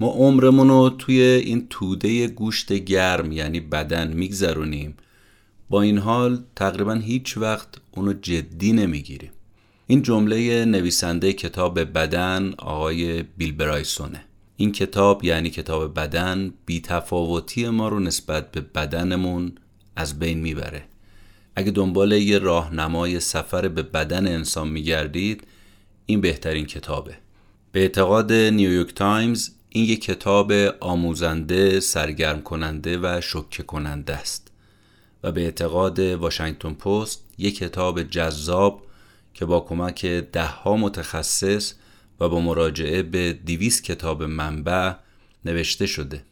ما عمرمون رو توی این توده گوشت گرم یعنی بدن میگذرونیم. با این حال تقریبا هیچ وقت اونو جدی نمی‌گیریم. این جمله نویسنده کتاب بدن آقای بیل برایسونه. این کتاب یعنی کتاب بدن بیتفاوتی ما رو نسبت به بدنمون از بین می‌بره. اگه دنبال یه راهنمای سفر به بدن انسان میگردید این بهترین کتابه. به اعتقاد نیویورک تایمز این یک کتاب آموزنده، سرگرم کننده و شکه کننده است. و به اعتقاد واشنگتن پست یک کتاب جذاب که با کمک دهها متخصص و با مراجعه به دیویس کتاب منبع نوشته شده.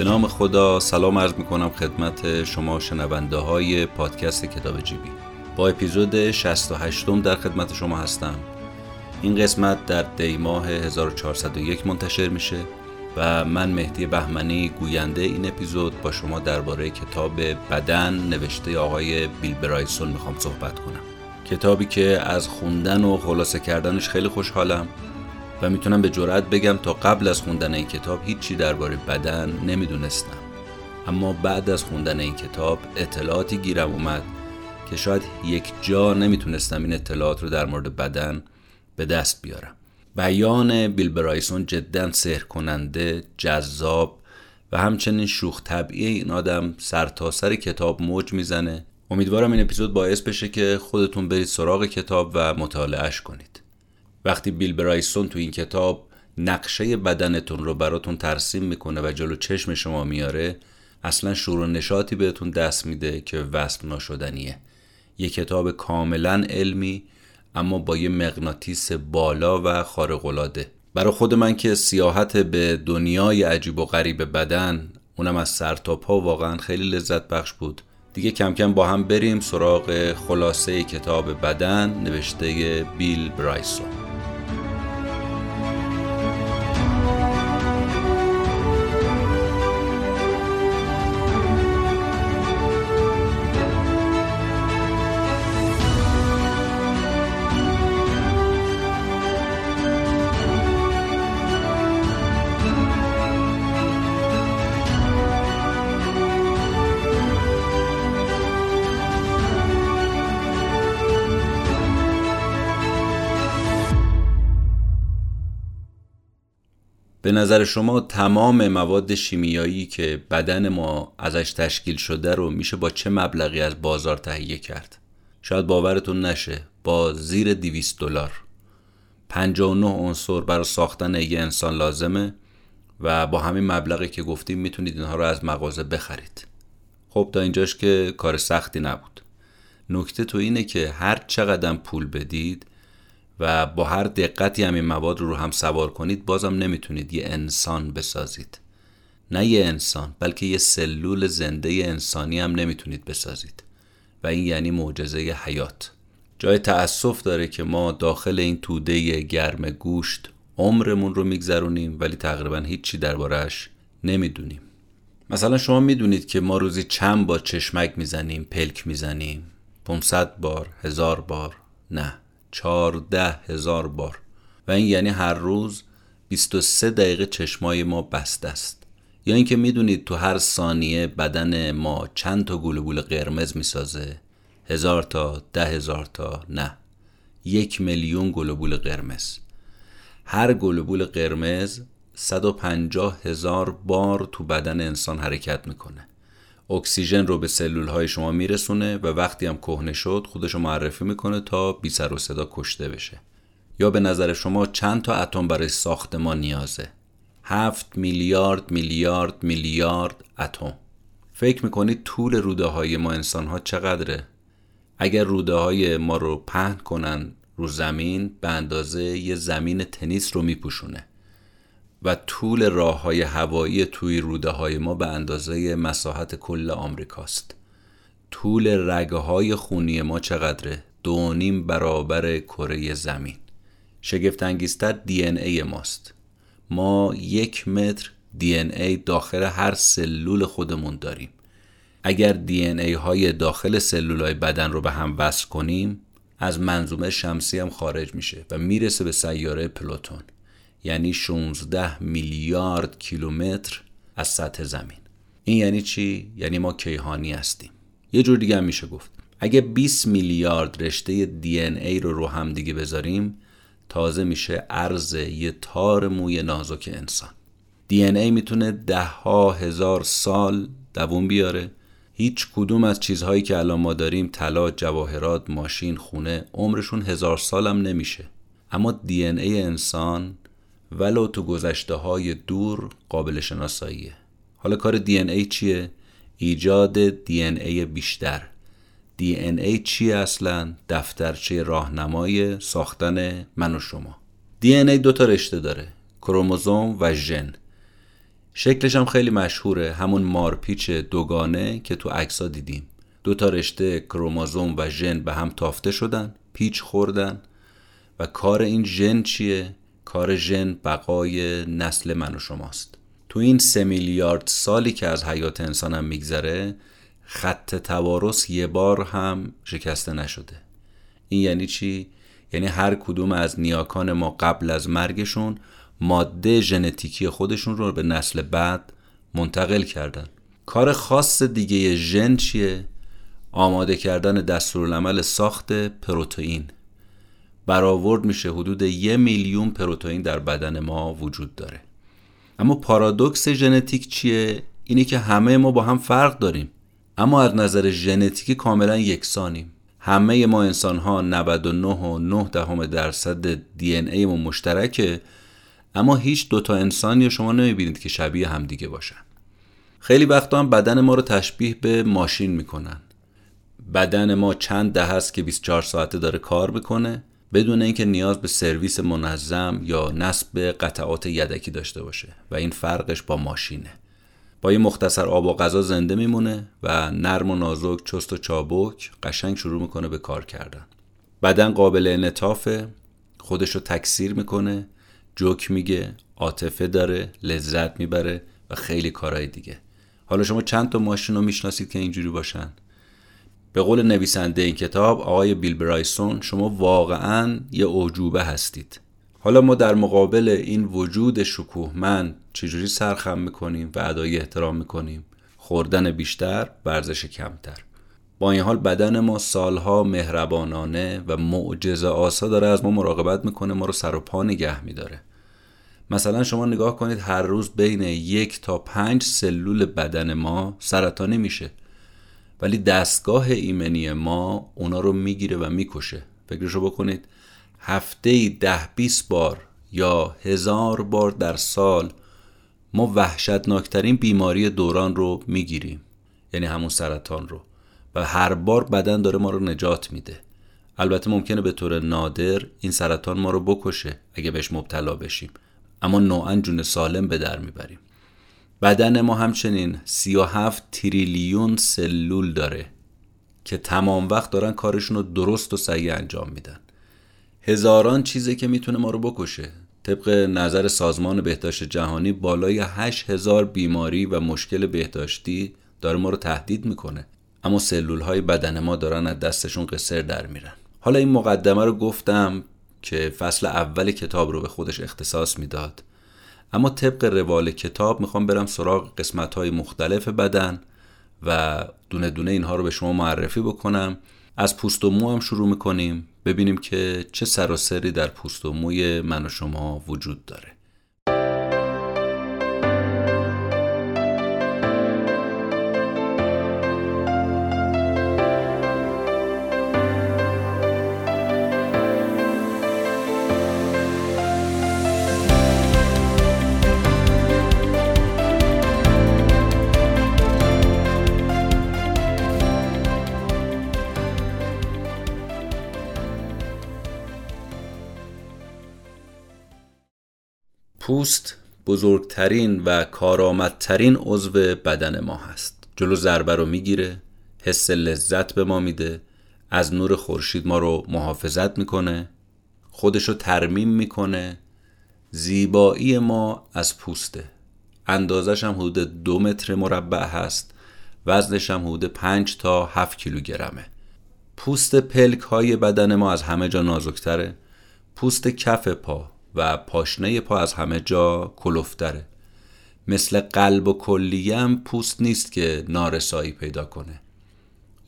به نام خدا سلام عرض می کنم خدمت شما شنونده های پادکست کتاب جیبی. با اپیزود 68 در خدمت شما هستم. این قسمت در دی ماه 1401 منتشر میشه و من مهدی بهمنی گوینده این اپیزود با شما درباره کتاب بدن نوشته آقای بیل برایسون می‌خوام صحبت کنم. کتابی که از خوندن و خلاصه کردنش خیلی خوشحالم. و می‌تونم به جرات بگم تا قبل از خوندن این کتاب هیچی درباره بدن نمی‌دونستم. اما بعد از خوندن این کتاب اطلاعاتی گیرم اومد که شاید یک جا نمی‌تونستم این اطلاعات رو در مورد بدن به دست بیارم. بیان بیل برایسون جدا سهر کننده جذاب و همچنین شوخ طبعی این آدم سرتاسر سر کتاب موج می‌زنه. امیدوارم این اپیزود باعث بشه که خودتون برید سراغ کتاب و مطالعهش کنید. وقتی بیل برایسون تو این کتاب نقشه بدنتون رو براتون ترسیم می‌کنه و جلو چشم شما میاره اصلا شور و نشاطی بهتون دست میده که وصف ناشدنیه. یه کتاب کاملا علمی اما با یه مغناطیس بالا و خارق‌العاده. برای خود من که سیاحت به دنیای عجیب و غریب بدن اونم از سر تا پا واقعا خیلی لذت بخش بود. دیگه کم کم با هم بریم سراغ خلاصه کتاب بدن نوشته بیل برایسون. به نظر شما تمام مواد شیمیایی که بدن ما ازش تشکیل شده رو میشه با چه مبلغی از بازار تهیه کرد؟ شاید باورتون نشه با زیر 200 دلار. 59 عنصر برای ساختن یه انسان لازمه و با همین مبلغی که گفتیم می‌تونید اینها رو از مغازه بخرید. خب تا اینجاش که کار سختی نبود. نکته تو اینه که هر چقدر پول بدید و با هر دقتی هم این مواد رو, هم سوار کنید بازم نمی‌تونید یه انسان بسازید. نه یه انسان بلکه یه سلول زنده انسانی هم نمی‌تونید بسازید. و این یعنی معجزه حیات. جای تأسف داره که ما داخل این توده گرم گوشت عمرمون رو میگذرونیم ولی تقریبا هیچی دربارهش نمی‌دونیم. مثلا شما می‌دونید که ما روزی چند بار چشمک می‌زنیم پلک می‌زنیم؟ 500 بار هزار بار؟ نه. چارده هزار بار. و این یعنی هر روز 23 دقیقه چشمای ما بسته است. یا اینکه می‌دونید تو هر ثانیه بدن ما چند تا گلوبول قرمز می‌سازه؟ هزار تا ده هزار تا نه. یک میلیون گلوبول قرمز. هر گلوبول قرمز 150 هزار بار تو بدن انسان حرکت می‌کنه. اکسیژن رو به سلول های شما میرسونه و وقتی هم کهنه شد خودش رو معرفی می‌کنه تا بی سر و صدا کشته بشه. یا به نظر شما چند تا اتم برای ساخت ما نیازه؟ هفت میلیارد میلیارد میلیارد اتم. فکر می‌کنید طول روده های ما انسان ها چقدره؟ اگر روده های ما رو پهن کنن رو زمین به اندازه یه زمین تنیس رو میپوشونه. و طول راه های هوایی توی روده های ما به اندازه مساحت کل آمریکاست. طول رگه های خونی ما چقدره؟ دو نیم برابر کره زمین. شگفت انگیزتر دی ای ماست. ما یک متر دی ای داخل هر سلول خودمون داریم. اگر دی ای های داخل سلول های بدن رو به هم وصل کنیم از منظومه شمسی هم خارج میشه و می‌رسه به سیاره پلوتون. یعنی 16 میلیارد کیلومتر از سطح زمین. این یعنی چی؟ یعنی ما کیهانی هستیم. یه جور دیگه هم میشه گفت. اگه 20 میلیارد رشته دی ای رو رو هم دیگه بذاریم تازه میشه عرض یه تار موی نازک انسان. دی ای می‌تونه ده ها هزار سال دووم بیاره. هیچ کدوم از چیزهایی که الان ما داریم طلا جواهرات ماشین خونه عمرشون هزار سالم نمیشه. اما دی ای انسان ولو تو گذشته های دور قابل شناساییه حالا کار دی ای چیه؟ ایجاد دی ای بیشتر. دی ای چیه اصلا؟ دفترچه راهنمای ساختن من و شما. دی ای دو تا رشته داره کروموزوم و ژن. شکلش هم خیلی مشهوره همون مارپیچ دوگانه که تو عکسا دیدیم. دو تا رشته کروموزوم و ژن به هم تافته شدن پیچ خوردن. و کار این ژن چیه؟ کار ژن بقای نسل من و شماست تو این سه میلیارد سالی که از حیات انسان هم میگذره خط توارث یه بار هم شکسته نشده این یعنی چی؟ یعنی هر کدوم از نیاکان ما قبل از مرگشون ماده ژنتیکی خودشون رو به نسل بعد منتقل کردن کار خاص دیگه ژن چیه؟ آماده کردن دستورالعمل ساخت پروتئین برآورد میشه حدود یه میلیون پروتئین در بدن ما وجود داره. اما پارادوکس ژنتیک چیه؟ اینی که همه ما با هم فرق داریم. اما از نظر ژنتیکی کاملا یکسانیم. همه ما انسان ها 99 و دهم درصد دی ان ای ما مشترکه اما هیچ دوتا انسان یا شما نمی‌بینید که شبیه همدیگه باشن. خیلی وقتا هم بدن ما رو تشبیه به ماشین می‌کنن. بدن ما چند ده هست که 24 ساعته داره کار می‌کنه. بدون اینکه نیاز به سرویس منظم یا نصب قطعات یدکی داشته باشه و این فرقش با ماشینه. با یه مختصر آب و غذا زنده میمونه و نرم و نازک چست و چابک قشنگ شروع می‌کنه به کار کردن. بدن قابل انطافه خودش رو تکثیر می‌کنه جوک میگه عاطفه داره لذت می‌بره و خیلی کارهای دیگه. حالا شما چند تا ماشین رو می‌شناسید که اینجوری باشن؟ به قول نویسنده این کتاب آقای بیل برایسون شما واقعا یه اعجوبه هستید. حالا ما در مقابل این وجود شکوهمند چجوری سرخم می‌کنیم و ادای احترام می‌کنیم؟ خوردن بیشتر ورزش کمتر. با این حال بدن ما سالها مهربانانه و معجزه آسا داره از ما مراقبت می‌کنه ما رو سر و پا نگه میداره. مثلا شما نگاه کنید هر روز بین یک تا پنج سلول بدن ما سرطانی میشه. ولی دستگاه ایمنی ما اونا رو می‌گیره و می‌کشه. فکرشو بکنید. هفته ده 20 بار یا هزار بار در سال ما وحشتناکترین بیماری دوران رو می‌گیریم. یعنی همون سرطان رو. و هر بار بدن داره ما رو نجات میده. البته ممکنه به طور نادر این سرطان ما رو بکشه اگه بهش مبتلا بشیم. اما نوعا جون سالم به در می‌بریم. بدن ما همچنین 37 تریلیون سلول داره که تمام وقت دارن کارشون رو درست و صحیح انجام میدن. هزاران چیزه که می‌تونه ما رو بکشه. طبق نظر سازمان بهداشت جهانی بالای 8000 بیماری و مشکل بهداشتی داره ما رو تهدید می‌کنه. اما سلول های بدن ما دارن از دستشون قصر در میرن. حالا این مقدمه رو گفتم که فصل اول کتاب رو به خودش اختصاص می‌داد. اما طبق روال کتاب می‌خوام برم سراغ قسمت های مختلف بدن و دونه دونه اینها رو به شما معرفی بکنم. از پوست و مو هم شروع می‌کنیم ببینیم که چه سر و سری در پوست و موی من و شما وجود داره. پوست بزرگترین و کارآمدترین عضو بدن ما هست. جلو ضربه رو می‌گیره حس لذت به ما میده از نور خورشید ما رو محافظت می‌کنه خودش رو ترمیم می‌کنه. زیبایی ما از پوسته. اندازش هم حدود دو متر مربع هست. وزنش هم حدود 5 تا 7 کیلوگرمه. پوست پلک های بدن ما از همه جا نازکتره. پوست کف پا. و پاشنه پا از همه جا کلفتره مثل قلب و کلیه هم پوست نیست که نارسایی پیدا کنه.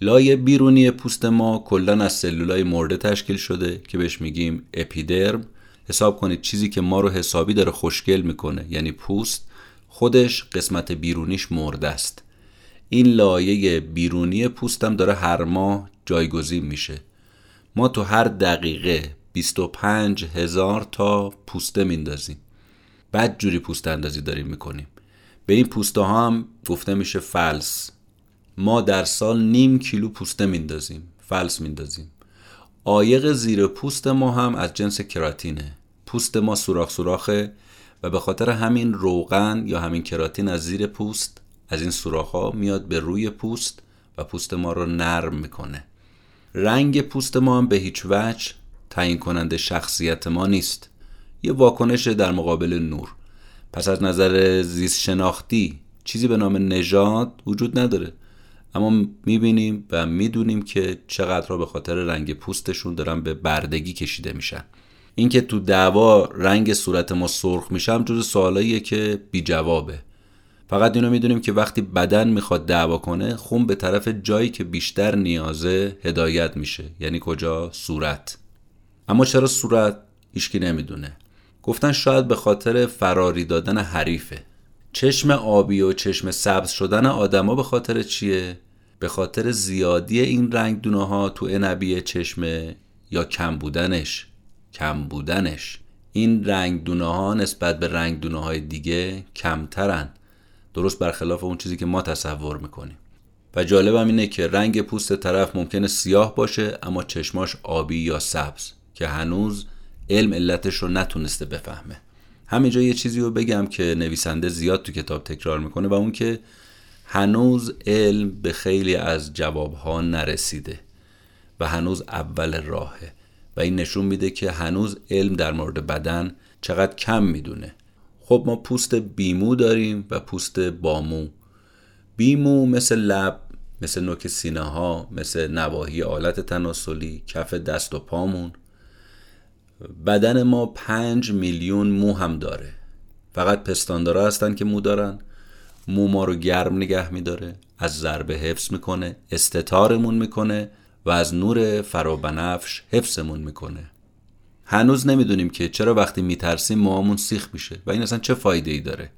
لایه بیرونی پوست ما کلا از سلولای مرده تشکیل شده که بهش میگیم اپیدرم. حساب کنید چیزی که ما رو حسابی داره خوشگل می‌کنه یعنی پوست خودش قسمت بیرونیش مرده است. این لایه بیرونی پوستم داره هر ماه جایگزین میشه. ما تو هر دقیقه 25 هزار تا پوسته میندازیم. بعد جوری پوست اندازی داریم می‌کنیم. به این پوسته ها هم گفته میشه فلس. ما در سال نیم کیلو پوسته میندازیم. فلس میندازیم. آیق زیر پوست ما هم از جنس کراتینه. پوست ما سوراخ سوراخه و به خاطر همین روغن یا همین کراتین از زیر پوست از این سوراخ ها میاد به روی پوست و پوست ما رو نرم می‌کنه. رنگ پوست ما هم به هیچ وجه تعیین کننده شخصیت ما نیست. یه واکنش در مقابل نور. پس از نظر زیست شناختی چیزی به نام نژاد وجود نداره. اما می‌بینیم و می‌دونیم که چقدر را به خاطر رنگ پوستشون دارن به بردگی کشیده میشن. اینکه تو دعوا رنگ صورت ما سرخ میشه هم جز سوالاییه که بی جوابه فقط اینو می‌دونیم که وقتی بدن می‌خواد دعوا کنه خون به طرف جایی که بیشتر نیازه هدایت میشه. یعنی کجا؟ صورت. اما چرا صورت هیچکی نمی‌دونه؟ گفتن شاید به خاطر فراری دادن حریفه. چشم آبی و چشم سبز شدن آدما به خاطر چیه؟ به خاطر زیادی این رنگ دونه ها تو انبی چشمه یا کم بودنش؟ کم بودنش. این رنگ دونه ها نسبت به رنگ دونه های دیگه کمترن. درست برخلاف اون چیزی که ما تصور می‌کنیم. و جالبم اینه که رنگ پوست طرف ممکنه سیاه باشه اما چشماش آبی یا سبز. که هنوز علم علتش رو نتونسته بفهمه. همینجا یه چیزی رو بگم که نویسنده زیاد تو کتاب تکرار می‌کنه و اون که هنوز علم به خیلی از جوابها نرسیده و هنوز اول راهه. و این نشون میده که هنوز علم در مورد بدن چقدر کم می‌دونه. خب ما پوست بیمو داریم و پوست بامو. بیمو مثل لب مثل نوک سینه ها مثل نواحی آلت تناسلی کف دست و پامون. بدن ما پنج میلیون مو هم داره. فقط پستاندارا هستن که مو دارن. مو ما رو گرم نگه میداره. از ضربه حفظ می‌کنه استتارمون می‌کنه و از نور فرابنفش حفظمون می‌کنه. هنوز نمی‌دونیم که چرا وقتی میترسیم موامون سیخ میشه و این اصلا چه فایده ای داره.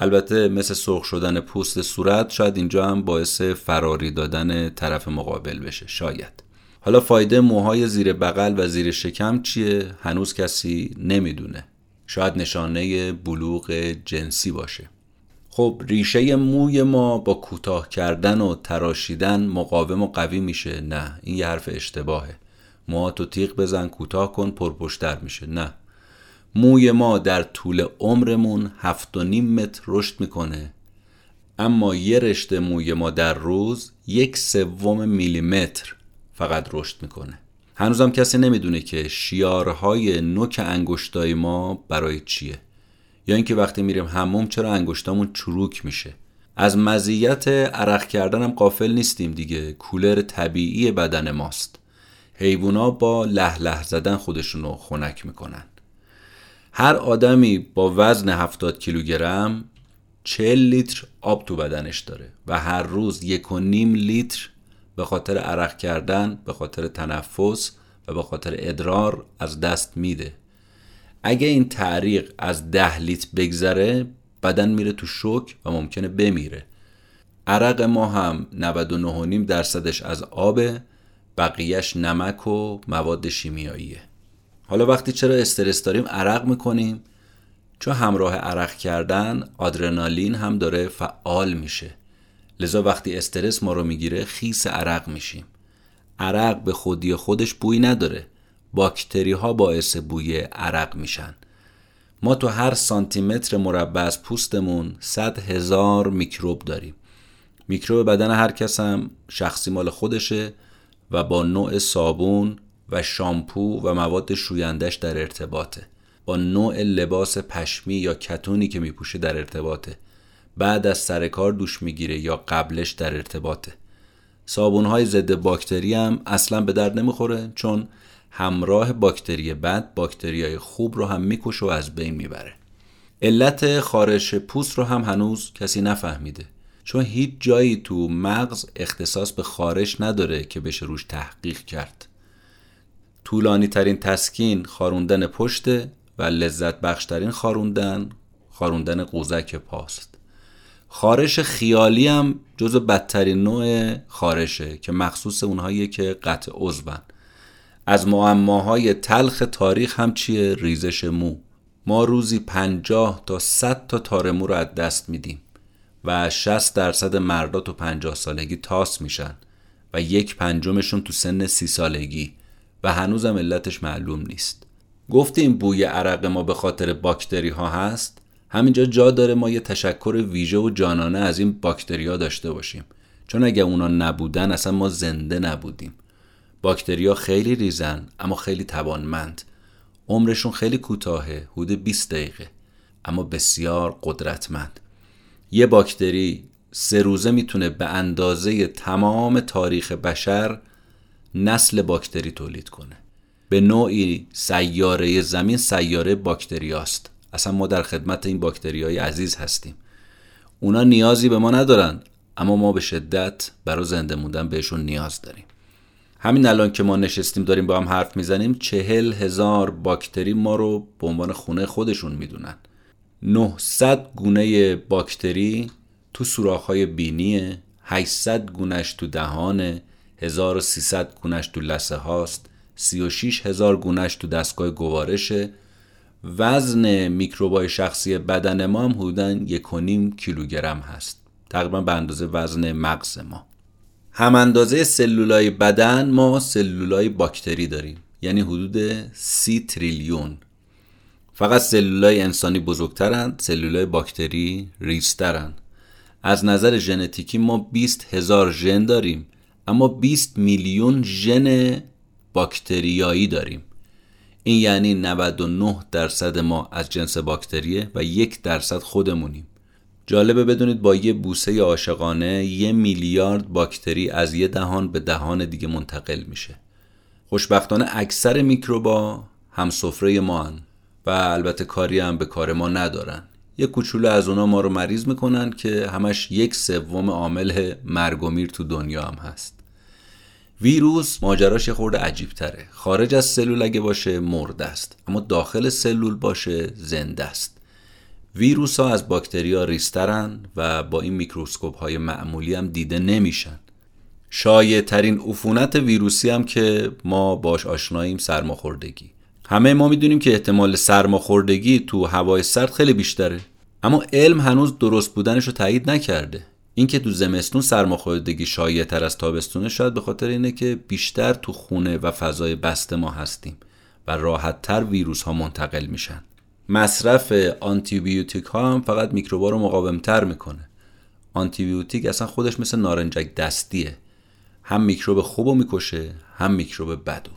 البته مثل سرخ شدن پوست صورت شاید اینجا هم باعث فراری دادن طرف مقابل بشه شاید. حالا فایده موهای زیر بغل و زیر شکم چیه؟ هنوز کسی نمی‌دونه. شاید نشانه بلوغ جنسی باشه. خب ریشه موی ما با کوتاه کردن و تراشیدن مقاوم و قوی میشه. نه این یه حرف اشتباهه. موهاتو تیغ بزن کوتاه کن پرپشتر میشه. نه. موی ما در طول عمرمون هفت و نیم متر رشد می‌کنه. اما یه رشته موی ما در روز یک سوم میلیمتر. فقط رشد می‌کنه. هنوزم کسی نمی‌دونه که شیارهای نوک انگشتای ما برای چیه. یا اینکه وقتی میریم حموم چرا انگشتامون چروک میشه. از مزیت عرق کردن هم قافل نیستیم دیگه. کولر طبیعی بدن ماست. حیوونا با لح لح زدن خودشونو خنک می‌کنن. هر آدمی با وزن 70 کیلوگرم 40 لیتر آب تو بدنش داره و هر روز یک و نیم لیتر به خاطر عرق کردن به خاطر تنفس و به خاطر ادرار از دست میده. اگه این تعریق از ده لیتر بگذره بدن میره تو شوک و ممکنه بمیره. عرق ما هم 99.5 درصدش از آبه بقیهش نمک و مواد شیمیاییه. حالا وقتی چرا استرس داریم عرق می‌کنیم؟ چون همراه عرق کردن آدرنالین هم داره فعال میشه. لذا وقتی استرس ما رو می‌گیره خیس عرق میشیم. عرق به خودی خودش بوی نداره. باکتری ها باعث بوی عرق میشن. ما تو هر سانتیمتر مربع از پوستمون 100 هزار میکروب داریم. میکروب بدن هر کس هم شخصی مال خودشه و با نوع صابون و شامپو و مواد شویندش در ارتباطه. با نوع لباس پشمی یا کتونی که میپوشه در ارتباطه. بعد از سر کار دوش می‌گیره یا قبلش در ارتباطه. های ضد باکتری هم اصلا به درد نمی‌خوره چون همراه باکتری بد باکتریای خوب رو هم می‌کشه و از بین می‌بره. علت خارش پوست رو هم هنوز کسی نفهمیده چون هیچ جایی تو مغز اختصاص به خارش نداره که بشه روش تحقیق کرد. طولانی ترین تسکین خاروندن پشت و لذت بخشترین خاروندن خاروندن قوزک پاست. خارش خیالی هم جز بدترین نوع خارشه که مخصوص اونهایی که قطع عضون. از معماهای تلخ تاریخ هم چیه؟ ریزش مو. ما روزی پنجاه تا 100 تا تار مو رو از دست میدیم و 60 درصد مردا تو پنجاه سالگی تاس میشن و یک پنجمشون تو سن سی سالگی و هنوزم علتش معلوم نیست. گفتیم بوی عرق ما به خاطر باکتری ها هست؟ همینجا جا داره ما یه تشکر ویژه و جانانه از این باکتریا داشته باشیم. چون اگه اونا نبودن اصلا ما زنده نبودیم. باکتریا خیلی ریزن اما خیلی توانمند. عمرشون خیلی کوتاهه حدود 20 دقیقه. اما بسیار قدرتمند. یه باکتری سه روزه می‌تونه به اندازه تمام تاریخ بشر نسل باکتری تولید کنه. به نوعی سیاره زمین سیاره باکتریاست. اصلا ما در خدمت این باکتری های عزیز هستیم. اونا نیازی به ما ندارن اما ما به شدت برای زنده موندن بهشون نیاز داریم. همین الان که ما نشستیم داریم با هم حرف می‌زنیم چهل هزار باکتری ما رو به عنوان خونه خودشون می‌دونن. 900 گونه باکتری تو سوراخ‌های بینیه 800 گونش تو دهانه 1300 گونش تو لسه هاست 36 هزار گونش تو دستگاه گوارشه وزن میکروبای شخصی بدن ما هم حدودا یک کیلوگرم هست. تقریبا به اندازه وزن مغز ما. هم اندازه سلولای بدن ما سلولای باکتری داریم. یعنی حدود سی تریلیون. فقط سلولای انسانی بزرگترند سلولای باکتری ریزترند از نظر ژنتیکی ما 20 هزار ژن داریم اما 20 میلیون ژن باکتریایی داریم. این یعنی 99 درصد ما از جنس باکتریه و یک درصد خودمونیم. جالبه بدونید با یه بوسه عاشقانه یه میلیارد باکتری از یه دهان به دهان دیگه منتقل میشه. خوشبختانه اکثر میکروبا هم سفره ما هن و البته کاری هم به کار ما ندارن. یه کوچولو از اونا ما رو مریض می‌کنن که همش یک سوم عامل مرگ و میر تو دنیا هم هست. ویروس ماجراش خورده عجیب تره خارج از سلول اگه باشه مرده است. اما داخل سلول باشه زنده است. ویروس ها از باکتریا ریزترن و با این میکروسکوپ های معمولی هم دیده نمیشن. شایع ترین عفونت ویروسی هم که ما باش آشناییم سرماخوردگی. همه ما می‌دونیم که احتمال سرماخوردگی تو هوای سرد خیلی بیشتره. اما علم هنوز درست بودنش رو تایید نکرده. اینکه تو زمستون سرماخوردگی شایع تر از تابستونه شاید به خاطر اینه که بیشتر تو خونه و فضای بسته ما هستیم و راحت تر ویروس ها منتقل میشن. مصرف آنتیبیوتیک ها هم فقط میکروبا رو مقاوم تر می‌کنه. آنتیبیوتیک اصلا خودش مثل نارنجک دستیه. هم میکروب خوب می‌کشه هم میکروب بدو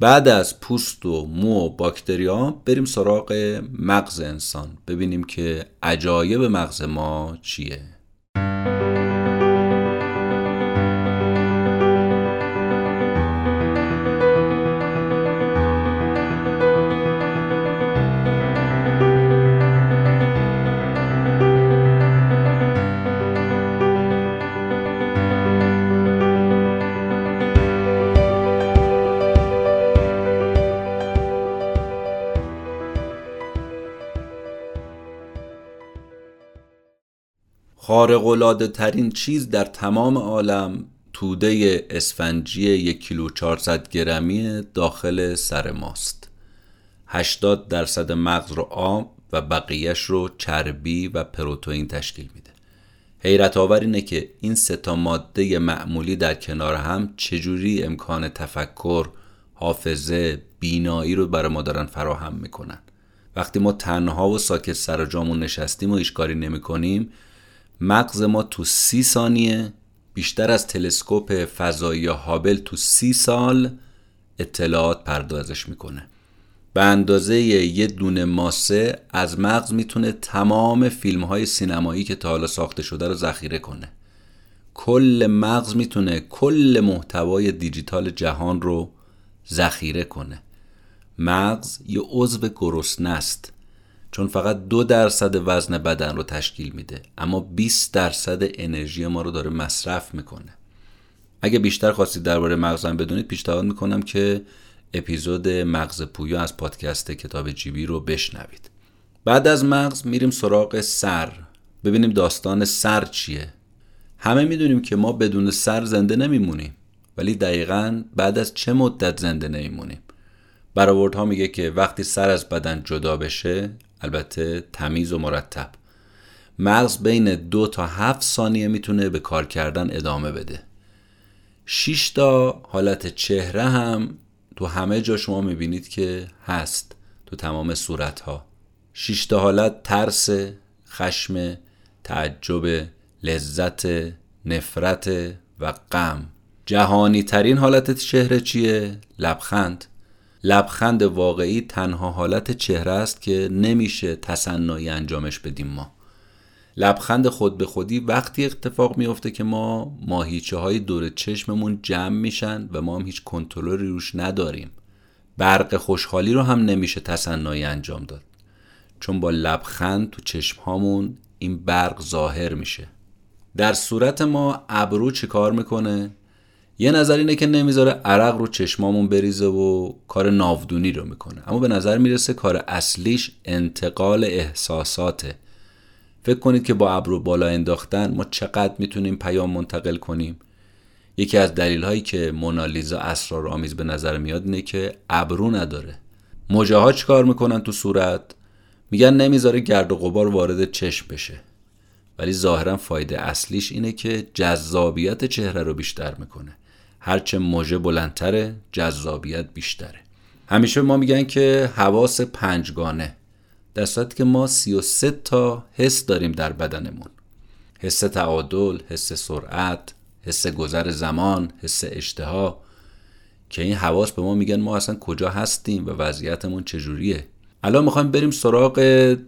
بعد از پوست و مو و باکتریا بریم سراغ مغز انسان. ببینیم که عجایب مغز ما چیه. خارقلاده ترین چیز در تمام عالم توده اسفنجی یک کیلو 400 گرمی داخل سر ماست. 80 درصد مغز رو آب و بقیهش رو چربی و پروتئین تشکیل میده. حیرت آور اینه که این ستا ماده معمولی در کنار هم چجوری امکان تفکر حافظه بینایی رو برای ما دارن فراهم می‌کنن؟ وقتی ما تنها و ساکت سر جامون نشستیم و هیچ کاری نمی کنیم مغز ما تو سی ثانیه بیشتر از تلسکوپ فضایی هابل تو سی سال اطلاعات پردازش می‌کنه. به اندازه یه دونه ماسه از مغز می‌تونه تمام فیلم های سینمایی که تا حالا ساخته شده رو ذخیره کنه. کل مغز می‌تونه کل محتوای دیجیتال جهان رو ذخیره کنه. مغز یه عضو گرسنه است. چون فقط دو درصد وزن بدن رو تشکیل میده اما 20 درصد انرژی ما رو داره مصرف می‌کنه. اگه بیشتر خواستید درباره مغزم بدونید پیشنهاد می‌کنم که اپیزود مغز پویا از پادکست کتاب جیبی رو بشنوید. بعد از مغز میریم سراغ سر. ببینیم داستان سر چیه. همه می‌دونیم که ما بدون سر زنده نمیمونیم ولی دقیقا بعد از چه مدت زنده نمیمونیم؟ برآوردها میگه که وقتی سر از بدن جدا بشه البته تمیز و مرتب. مغز بین دو تا هفت ثانیه می‌تونه به کار کردن ادامه بده. 6 تا حالت چهره هم تو همه جا شما می‌بینید که هست تو تمام صورت ها 6 تا حالت ترس خشم تعجب لذت نفرت و غم. جهانی ترین حالت چهره چیه؟ لبخند. لبخند واقعی تنها حالت چهره است که نمیشه تصنعی انجامش بدیم ما. لبخند خود به خودی وقتی اتفاق میفته که ما ماهیچه های دور چشممون جمع میشن و ما هم هیچ کنترلی روش نداریم. برق خوشحالی رو هم نمیشه تصنعی انجام داد. چون با لبخند تو چشم هامون این برق ظاهر میشه. در صورت ما ابرو چیکار می‌کنه؟ یه نظر اینه که نمی‌ذاره عرق رو چشمامون بریزه و کار ناودونی رو می‌کنه. اما به نظر می‌رسه کار اصلیش انتقال احساساته. فکر کنید که با ابرو بالا انداختن ما چقدر می‌تونیم پیام منتقل کنیم. یکی از دلیل هایی که مونالیزا اسرارآمیز به نظر میاد اینه که ابرو نداره. موجه ها چیکار می‌کنن تو صورت؟ میگن نمی‌ذاره گرد و غبار وارد چشم بشه. ولی ظاهرا فایده اصلیش اینه که جذابیت چهره رو بیشتر می‌کنه. هرچه موژه بلندتره جذابیت بیشتره. همیشه ما میگن که حواس پنجگانه. در صورتی که ما 33 تا حس داریم در بدنمون. حس تعادل، حس سرعت، حس گذر زمان، حس اشتها. که این حواس به ما میگن ما اصلا کجا هستیم و وضعیتمون چجوریه. الان می‌خوایم بریم سراغ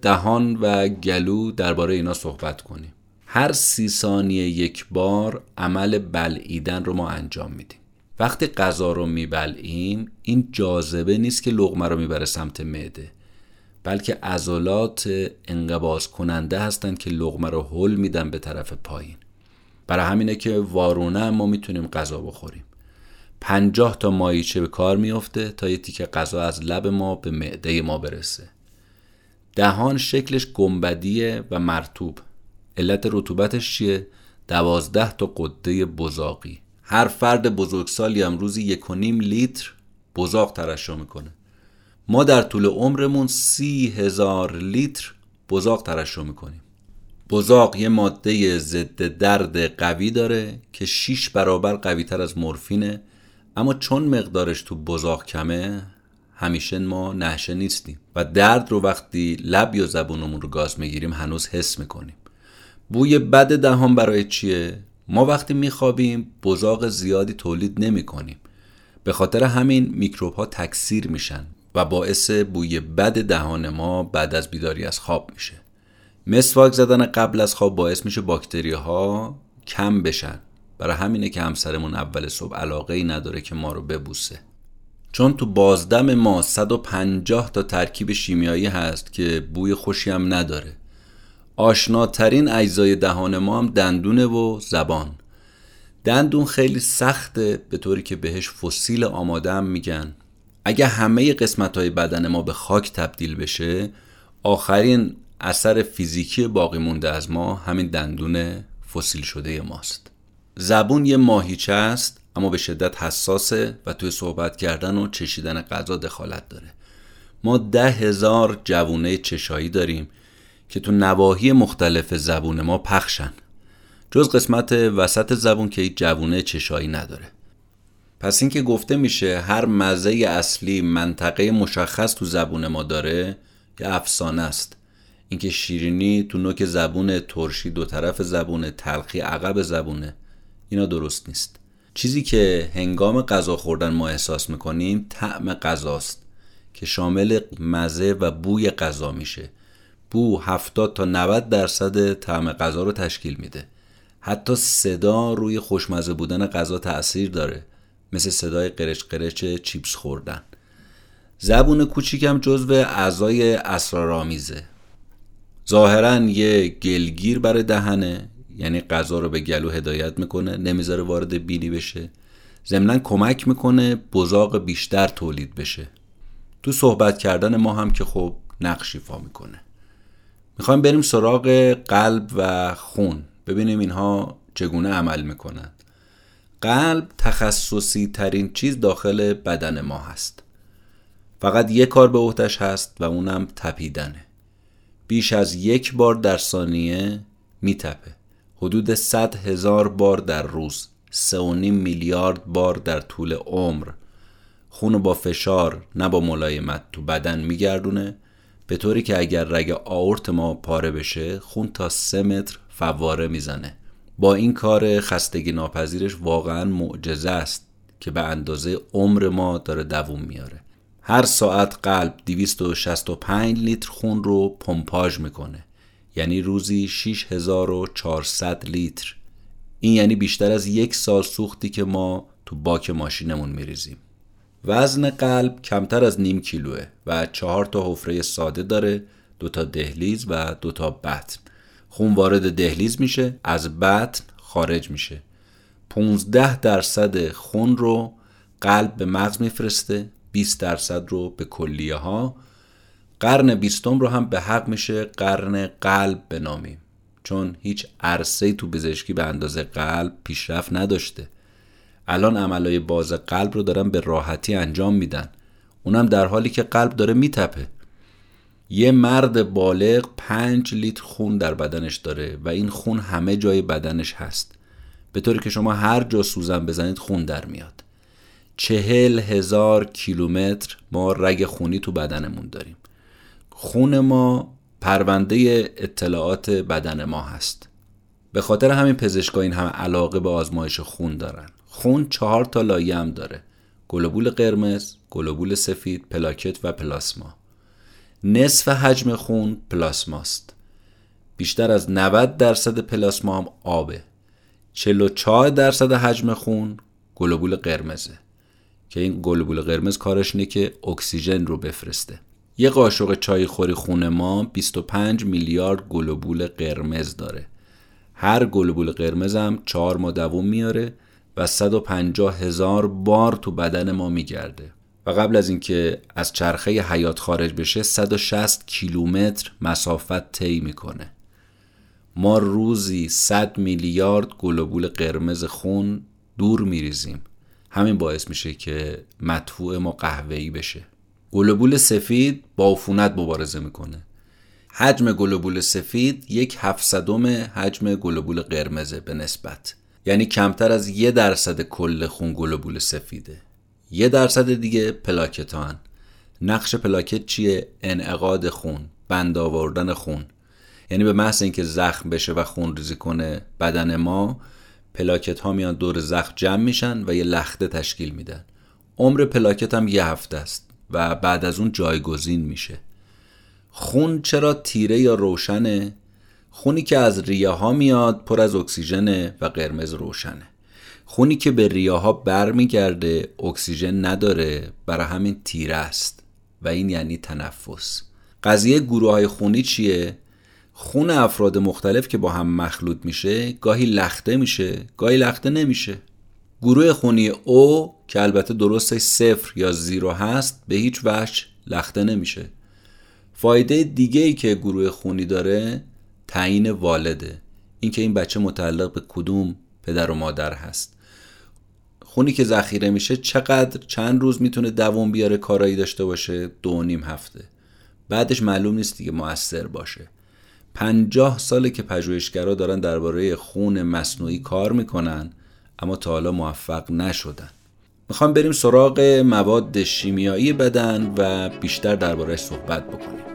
دهان و گلو درباره اینا صحبت کنیم. هر سی ثانیه یک بار عمل بلعیدن رو ما انجام میدیم. وقتی غذا رو میبلعیم این جاذبه نیست که لغمه رو می‌بره سمت معده بلکه عضلات انقباز کننده هستند که لغمه رو حل میدن به طرف پایین. برای همینه که وارونه ما می‌تونیم غذا بخوریم. پنجاه تا مایچه به کار میافته تا یه تیکه غذا از لب ما به معده ما برسه. دهان شکلش گنبدیه و مرتوب علت رطوبتش چیه؟ دوازده تا قده بزاقی. هر فرد بزرگسالی هم روزی یک و نیم لیتر بزاق ترشح می‌کنه. ما در طول عمرمون سی هزار لیتر بزاق ترشح می‌کنیم. بزاق یه ماده ضد درد قوی داره که 6 برابر قوی تر از مورفینه. اما چون مقدارش تو بزاق کمه همیشه ما نهشه نیستیم و درد رو وقتی لب یا زبونمون رو گاز می‌گیریم هنوز حس می‌کنیم. بوی بد دهان برای چیه؟ ما وقتی میخوابیم بزاق زیادی تولید نمی کنیم به خاطر همین میکروب ها تکثیر میشن و باعث بوی بد دهان ما بعد از بیداری از خواب میشه. مسواک زدن قبل از خواب باعث میشه باکتری ها کم بشن. برای همینه که همسرمون اول صبح علاقه ای نداره که ما رو ببوسه. چون تو بازدم ما 150 تا ترکیب شیمیایی هست که بوی خوشی هم نداره. آشناترین اجزای دهان ما هم دندونه و زبان. دندون خیلی سخته به طوری که بهش فسیل آماده هم میگن. اگه همه قسمت های بدن ما به خاک تبدیل بشه آخرین اثر فیزیکی باقی مونده از ما همین دندون فسیل شده ماست. زبون یه ماهیچه است اما به شدت حساسه و توی صحبت کردن و چشیدن غذا دخالت داره. ما ده هزار جوونه چشایی داریم. که تو نواحی مختلف زبون ما پخشن. جز قسمت وسط زبون که هیچ جوونه چشایی نداره. پس اینکه گفته میشه هر مزه اصلی منطقه مشخص تو زبون ما داره یه افسانه است. اینکه شیرینی تو نوک زبون ترشی دو طرف زبونه تلخی عقب زبونه اینا درست نیست. چیزی که هنگام غذا خوردن ما احساس می‌کنیم طعم غذاست که شامل مزه و بوی غذا میشه. بو 70 تا 90 درصد طعم غذا رو تشکیل میده. حتی صدا روی خوشمزه بودن غذا تاثیر داره. مثل صدای قرچ قرچ چیپس خوردن. زبون کوچیکم جزو اعضای اسرارآمیزه. ظاهرا یه گلگیر برای دهنه یعنی غذا رو به گلو هدایت می‌کنه نمی‌ذاره وارد بینی بشه. ضمنا کمک می‌کنه بزاق بیشتر تولید بشه. تو صحبت کردن ما هم که خب نقش ایفا می‌کنه. می‌خوایم بریم سراغ قلب و خون. ببینیم اینها چگونه عمل می‌کنن. قلب تخصصی ترین چیز داخل بدن ما هست. فقط یک کار به عهدش هست و اونم تپیدنه. بیش از یک بار در ثانیه میتپه. حدود 100 هزار بار در روز. سه و نیم میلیارد بار در طول عمر. خون با فشار نه با ملایمت تو بدن میگردونه. به طوری که اگر رگ آورت ما پاره بشه خون تا سه متر فواره می‌زنه. با این کار خستگی ناپذیرش واقعا معجزه است که به اندازه عمر ما داره دووم میاره. هر ساعت قلب 265 لیتر خون رو پمپاژ می‌کنه. یعنی روزی 6400 لیتر. این یعنی بیشتر از یک سال سوختی که ما تو باک ماشینمون میریزیم. وزن قلب کمتر از نیم کیلوه و چهار تا حفره ساده داره دو تا دهلیز و دو تا بطن. خون وارد دهلیز میشه از بطن خارج میشه. 15 درصد خون رو قلب به مغز میفرسته 20 درصد رو به کلیه ها قرن بیستم رو هم به حق میشه قرن قلب بنامیم. چون هیچ عرصه تو پزشکی به اندازه قلب پیشرفت نداشته. الان عملای باز قلب رو دارن به راحتی انجام میدن. اونم در حالی که قلب داره میتپه. یه مرد بالغ پنج لیتر خون در بدنش داره و این خون همه جای بدنش هست. به طوری که شما هر جا سوزن بزنید خون در میاد. چهل هزار کیلومتر ما رگ خونی تو بدنمون داریم. خون ما پرونده اطلاعات بدن ما هست. به خاطر همین پزشکا این همه علاقه به آزمایش خون دارن. خون چهار تا لایه هم داره. گلوبول قرمز، گلوبول سفید، پلاکت و پلاسما. نصف حجم خون پلاسماست. بیشتر از 90 درصد پلاسما هم آبه. 44 درصد حجم خون گلوبول قرمزه. که این گلوبول قرمز کارش اینه که اکسیژن رو بفرسته. یه قاشق چای خوری خون ما 25 میلیارد گلوبول قرمز داره. هر گلوبول قرمز هم 4 ماه دوم میاره. و 150 هزار بار تو بدن ما میگرده. و قبل از اینکه از چرخه حیات خارج بشه 160 کیلومتر مسافت طی می‌کنه. ما روزی 100 میلیارد گلوبول قرمز خون دور میریزیم. همین باعث میشه که مدفوع ما قهوه‌ای بشه. گلوبول سفید با عفونت مبارزه می‌کنه. حجم گلوبول سفید یک هفتصدم حجم گلوبول قرمزه به نسبت. یعنی کمتر از یه درصد کل خون گلوبول سفیده. یه درصد دیگه پلاکتان. نقش پلاکت چیه؟ انعقاد خون بند آوردن خون. یعنی به محض اینکه زخم بشه و خون ریزی کنه بدن ما پلاکت ها میان دور زخم جمع میشن و یه لخته تشکیل میدن. عمر پلاکت هم یه هفته است و بعد از اون جایگزین میشه. خون چرا تیره یا روشنه؟ خونی که از ریه ها میاد پر از اکسیژن و قرمز روشنه. خونی که به ریه ها برمیگرده اکسیژن نداره برای همین تیره است. و این یعنی تنفس. قضیه گروه های خونی چیه؟ خون افراد مختلف که با هم مخلوط میشه گاهی لخته میشه گاهی لخته نمیشه. گروه خونی او که البته درستش صفر یا زیرو هست به هیچ وجه لخته نمیشه. فایده دیگه ای که گروه خونی داره تعیین والده. اینکه این بچه متعلق به کدوم پدر و مادر هست. خونی که ذخیره میشه چقدر چند روز می‌تونه دوام بیاره کارایی داشته باشه؟ دو نیم هفته. بعدش معلوم نیست دیگه موثر باشه. پنجاه ساله که پژوهشگرا دارن درباره خون مصنوعی کار می‌کنن اما تا حالا موفق نشدن. می‌خوام بریم سراغ مواد شیمیایی بدن و بیشتر دربارهش صحبت بکنیم.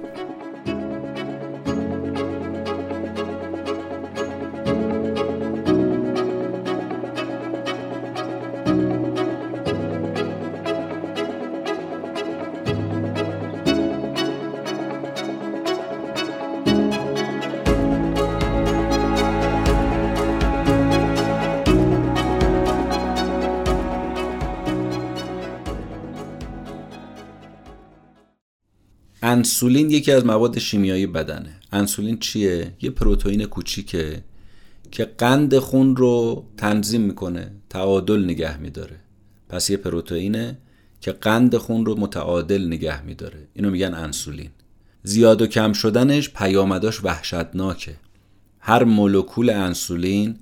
انسولین یکی از مواد شیمیایی بدنه. انسولین چیه؟ یه پروتئین کوچیکه که قند خون رو تنظیم می‌کنه تعادل نگه میداره. پس یه پروتئینه که قند خون رو متعادل نگه میداره. اینو میگن انسولین. زیاد و کم شدنش پیامداش وحشتناکه. هر مولکول انسولین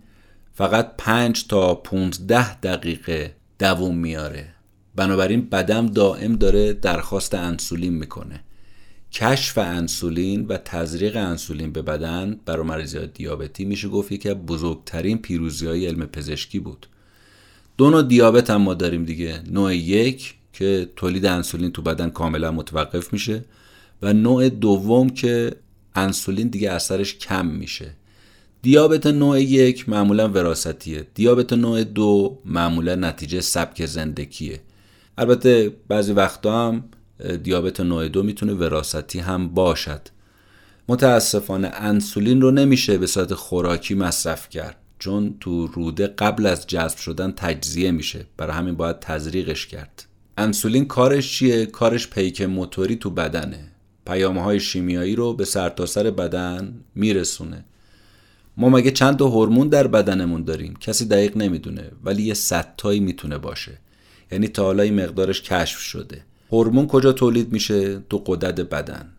فقط 5 تا 15 دقیقه دووم میاره. بنابراین بدم دائم داره درخواست انسولین می‌کنه. کشف انسولین و تزریق انسولین به بدن برای مریضی دیابتی میشه گفت از بزرگترین پیروزی های علم پزشکی بود. دو نوع دیابت هم ما داریم دیگه. نوع یک که تولید انسولین تو بدن کاملا متوقف میشه و نوع دوم که انسولین دیگه اثرش کم میشه. دیابت نوع یک معمولا وراستیه دیابت نوع دو معمولا نتیجه سبک زندگیه. البته بعضی وقتا هم دیابت نوع دو می‌تونه وراستی هم باشد. متاسفانه انسولین رو نمیشه به صورت خوراکی مصرف کرد چون تو روده قبل از جذب شدن تجزیه میشه. برای همین باید تزریقش کرد. انسولین کارش چیه؟ کارش پیک موتوری تو بدنه. پیامه های شیمیایی رو به سرتاسر سر بدن میرسونه. ما مگه چند تا هورمون در بدنمون داریم؟ کسی دقیق نمی‌دونه ولی یه صدتایی می‌تونه باشه. یعنی تا حالا این مقدارش کشف شده. هورمون کجا تولید میشه؟ تو غدد بدن.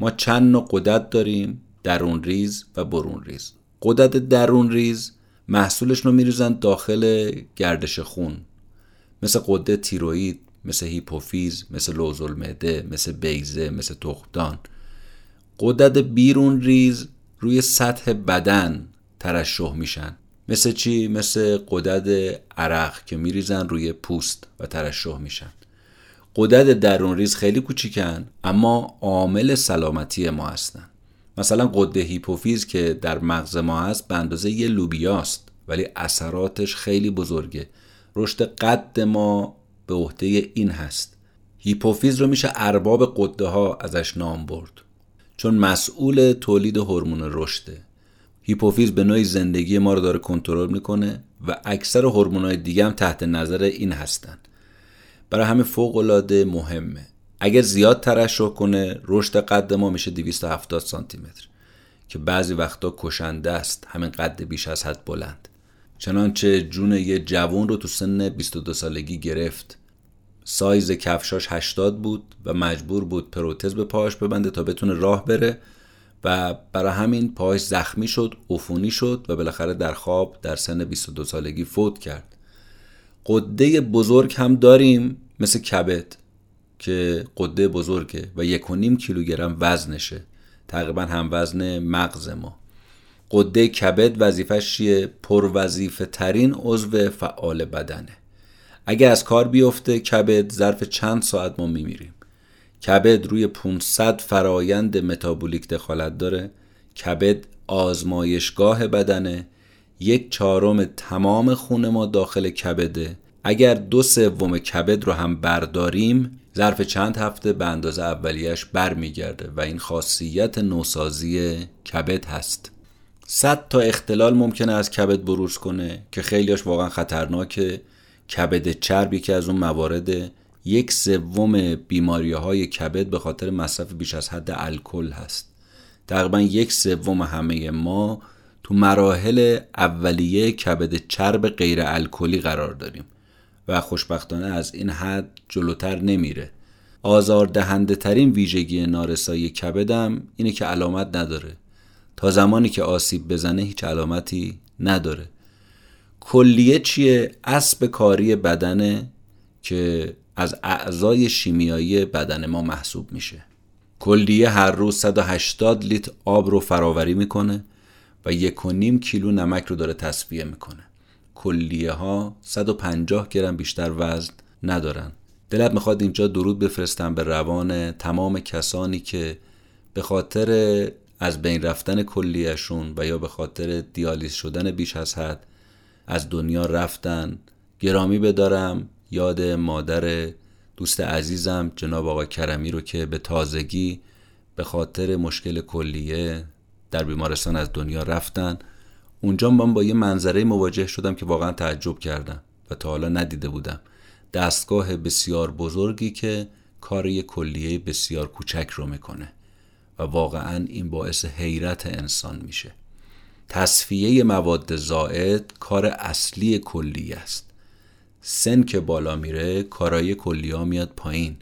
ما چند نوع غدد داریم؟ درون ریز و برون ریز. غدد درون ریز محصولش رو میریزن داخل گردش خون. مثل غده تیروئید مثل هیپوفیز مثل لوزالمعده مثل بیضه مثل تخمدان. غدد بیرون ریز روی سطح بدن ترشح میشن. مثل چی؟ مثل غدد عرق که میریزن روی پوست و ترشح میشن. غدد درون ریز خیلی کوچیکن اما عامل سلامتی ما هستن. مثلا غده هیپوفیز که در مغز ما هست به اندازه یه لوبیاست ولی اثراتش خیلی بزرگه. رشد قد ما به عهده این هست. هیپوفیز رو میشه ارباب غده ها ازش نام برد چون مسئول تولید هورمون رشده. هیپوفیز به نوعی زندگی ما رو داره کنترل می‌کنه و اکثر هورمون‌های دیگه هم تحت نظر این هستن. برای همه فوق العاده مهمه. اگر زیاد ترشح کنه رشد قد ما میشه 270 سانتی متر که بعضی وقتا کشنده است. همین قد بیش از حد بلند. چنانچه جون یه جوون رو تو سن 22 سالگی گرفت. سایز کفشاش 80 بود و مجبور بود پروتز به پاهاش ببنده تا بتونه راه بره و برای همین پاهاش زخمی شد عفونی شد و بالاخره در خواب در سن 22 سالگی فوت کرد. قده بزرگ هم داریم مثل کبد که قده بزرگه و یک و نیم کیلوگرم وزنشه. تقریبا هم وزن مغز ما. قده کبد وظیفش چیه؟ پر وظیفه ترین عضو فعال بدنه. اگه از کار بیفته کبد ظرف چند ساعت ما میمیریم. کبد روی 500 فرایند متابولیک دخالت داره. کبد آزمایشگاه بدنه. یک چهارم تمام خون ما داخل کبده اگر دو سوم کبد رو هم برداریم ظرف چند هفته به اندازه اولیش برمیگرده و این خاصیت نوسازی کبد هست. صد تا اختلال ممکنه از کبد بروز کنه که خیلیاش واقعا خطرناکه. کبد چربی که از اون موارد یک سوم بیماری های کبد به خاطر مصرف بیش از حد الکل هست. تقریبا یک سوم همه ما تو مراحل اولیه کبد چرب غیر الکلی قرار داریم و خوشبختانه از این حد جلوتر نمیره. آزار دهنده ترین ویژگی نارسایی کبدم اینه که علامت نداره. تا زمانی که آسیب بزنه هیچ علامتی نداره. کلیه چیه؟ اسب کاری بدنه که از اعضای شیمیایی بدن ما محسوب میشه. کلیه هر روز 180 لیتر آب رو فراوری می‌کنه. و یک و نیم کیلو نمک رو داره تصفیه می‌کنه. کلیه ها 150 گرم بیشتر وزن ندارن. دلت می‌خواد اینجا درود بفرستم به روان تمام کسانی که به خاطر از بین رفتن کلیهشون و یا به خاطر دیالیز شدن بیش از حد از دنیا رفتن. گرامی بدارم. یاد مادر دوست عزیزم جناب آقا کرمی رو که به تازگی به خاطر مشکل کلیه در بیمارستان از دنیا رفتن. اونجا من با یه منظره مواجه شدم که واقعا تعجب کردم و تا حالا ندیده بودم. دستگاه بسیار بزرگی که کار یک کلیه بسیار کوچک رو می‌کنه و واقعا این باعث حیرت انسان میشه. تصفیه مواد زائد کار اصلی کلیه است. سن که بالا میره کارایی کلیه میاد پایین.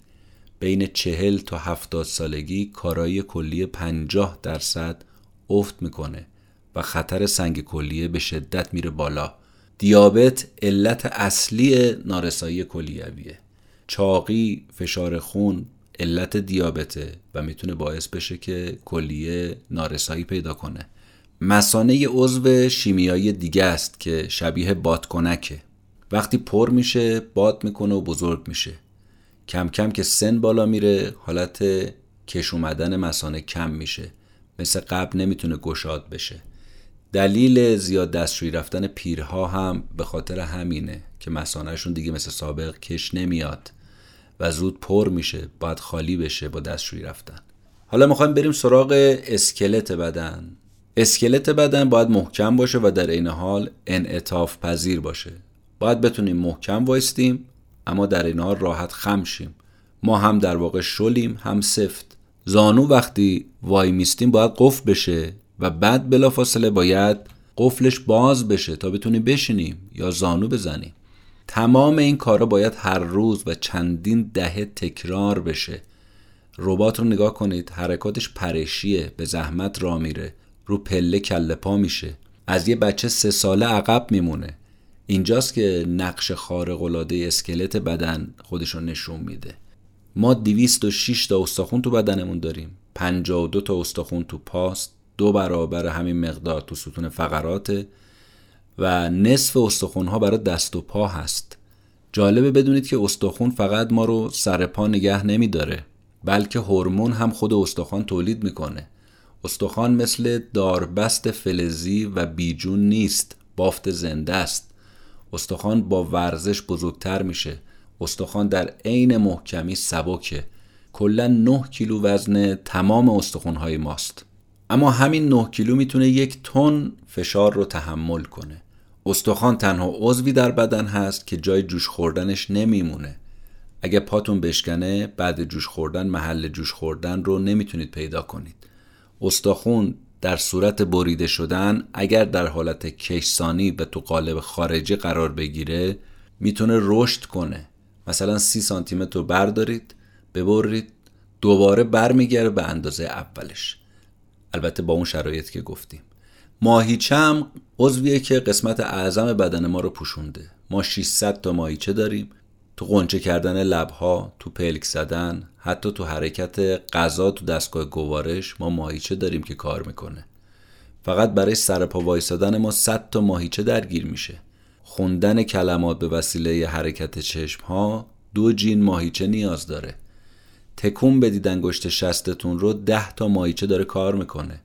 بین چهل تا هفتاد سالگی کارایی کلیه پنجاه درصد افت می‌کنه و خطر سنگ کلیه به شدت میره بالا. دیابت علت اصلی نارسایی کلیویه. چاقی فشار خون علت دیابته و می‌تونه باعث بشه که کلیه نارسایی پیدا کنه. مسانه عضو شیمیایی دیگه است که شبیه بادکنکه وقتی پر میشه باد می‌کنه و بزرگ میشه. کم کم که سن بالا میره حالت کش اومدن مسانه کم میشه. مثل قبل نمی‌تونه گشاد بشه. دلیل زیاد دستشویی رفتن پیرها هم به خاطر همینه که مسانهشون دیگه مثل سابق کش نمیاد و زود پر میشه باید خالی بشه با دستشویی رفتن. حالا می‌خوایم بریم سراغ اسکلت بدن. اسکلت بدن باید محکم باشه و در این حال انعطاف پذیر باشه. باید بتونیم محکم وایستیم اما در این حال راحت خم شیم. ما هم در واقع شلیم هم سفت. زانو وقتی وای میستیم باید قفل بشه و بعد بلافاصله باید قفلش باز بشه تا بتونیم بشینیم یا زانو بزنیم تمام این کارا باید هر روز و چندین دهه تکرار بشه. ربات رو نگاه کنید حرکاتش پرشیه به زحمت را میره رو پله کله پا میشه. از یه بچه سه ساله عقب میمونه. اینجاست که نقش خارق العاده اسکلت بدن خودشون نشون میده. ما 206 تا استخون تو بدنمون داریم. 52 تا استخون تو پاست دو برابر همین مقدار تو ستون فقرات و نصف استخون ها برای دست و پا هست. جالبه بدونید که استخون فقط ما رو سر پا نگه نمیداره بلکه هورمون هم خود استخوان تولید می‌کنه. استخوان مثل داربست فلزی و بیجون نیست بافت زنده است. استخوان با ورزش بزرگتر میشه. استخوان در عین محکمی سبکه. کلا 9 کیلو وزن تمام استخوانهای ماست. اما همین 9 کیلو می‌تونه یک تن فشار رو تحمل کنه. استخوان تنها عضوی در بدن هست که جای جوش خوردنش نمیمونه. اگه پاتون بشکنه بعد جوش خوردن محل جوش خوردن رو نمی‌تونید پیدا کنید. استخون در صورت بریده شدن اگر در حالت کشسانی و تو قالب خارجی قرار بگیره می‌تونه رشد کنه. مثلا سی سانتی متر بردارید ببرید دوباره برمیگرده به اندازه اولش. البته با اون شرایط که گفتیم. ماهیچه هم عضویه که قسمت اعظم بدن ما رو پوشونده. ما 600 تا ماهیچه داریم. تو قنچه کردن لبها تو پلک زدن حتی تو حرکت غذا تو دستگاه گوارش ما ماهیچه داریم که کار می‌کنه. فقط برای سرپا وایسادن ما 100 تا ماهیچه درگیر میشه. خوندن کلمات به وسیله حرکت چشم ها دو جین ماهیچه نیاز داره. تکون بدید انگشت شستتون رو ده تا ماهیچه داره کار می‌کنه.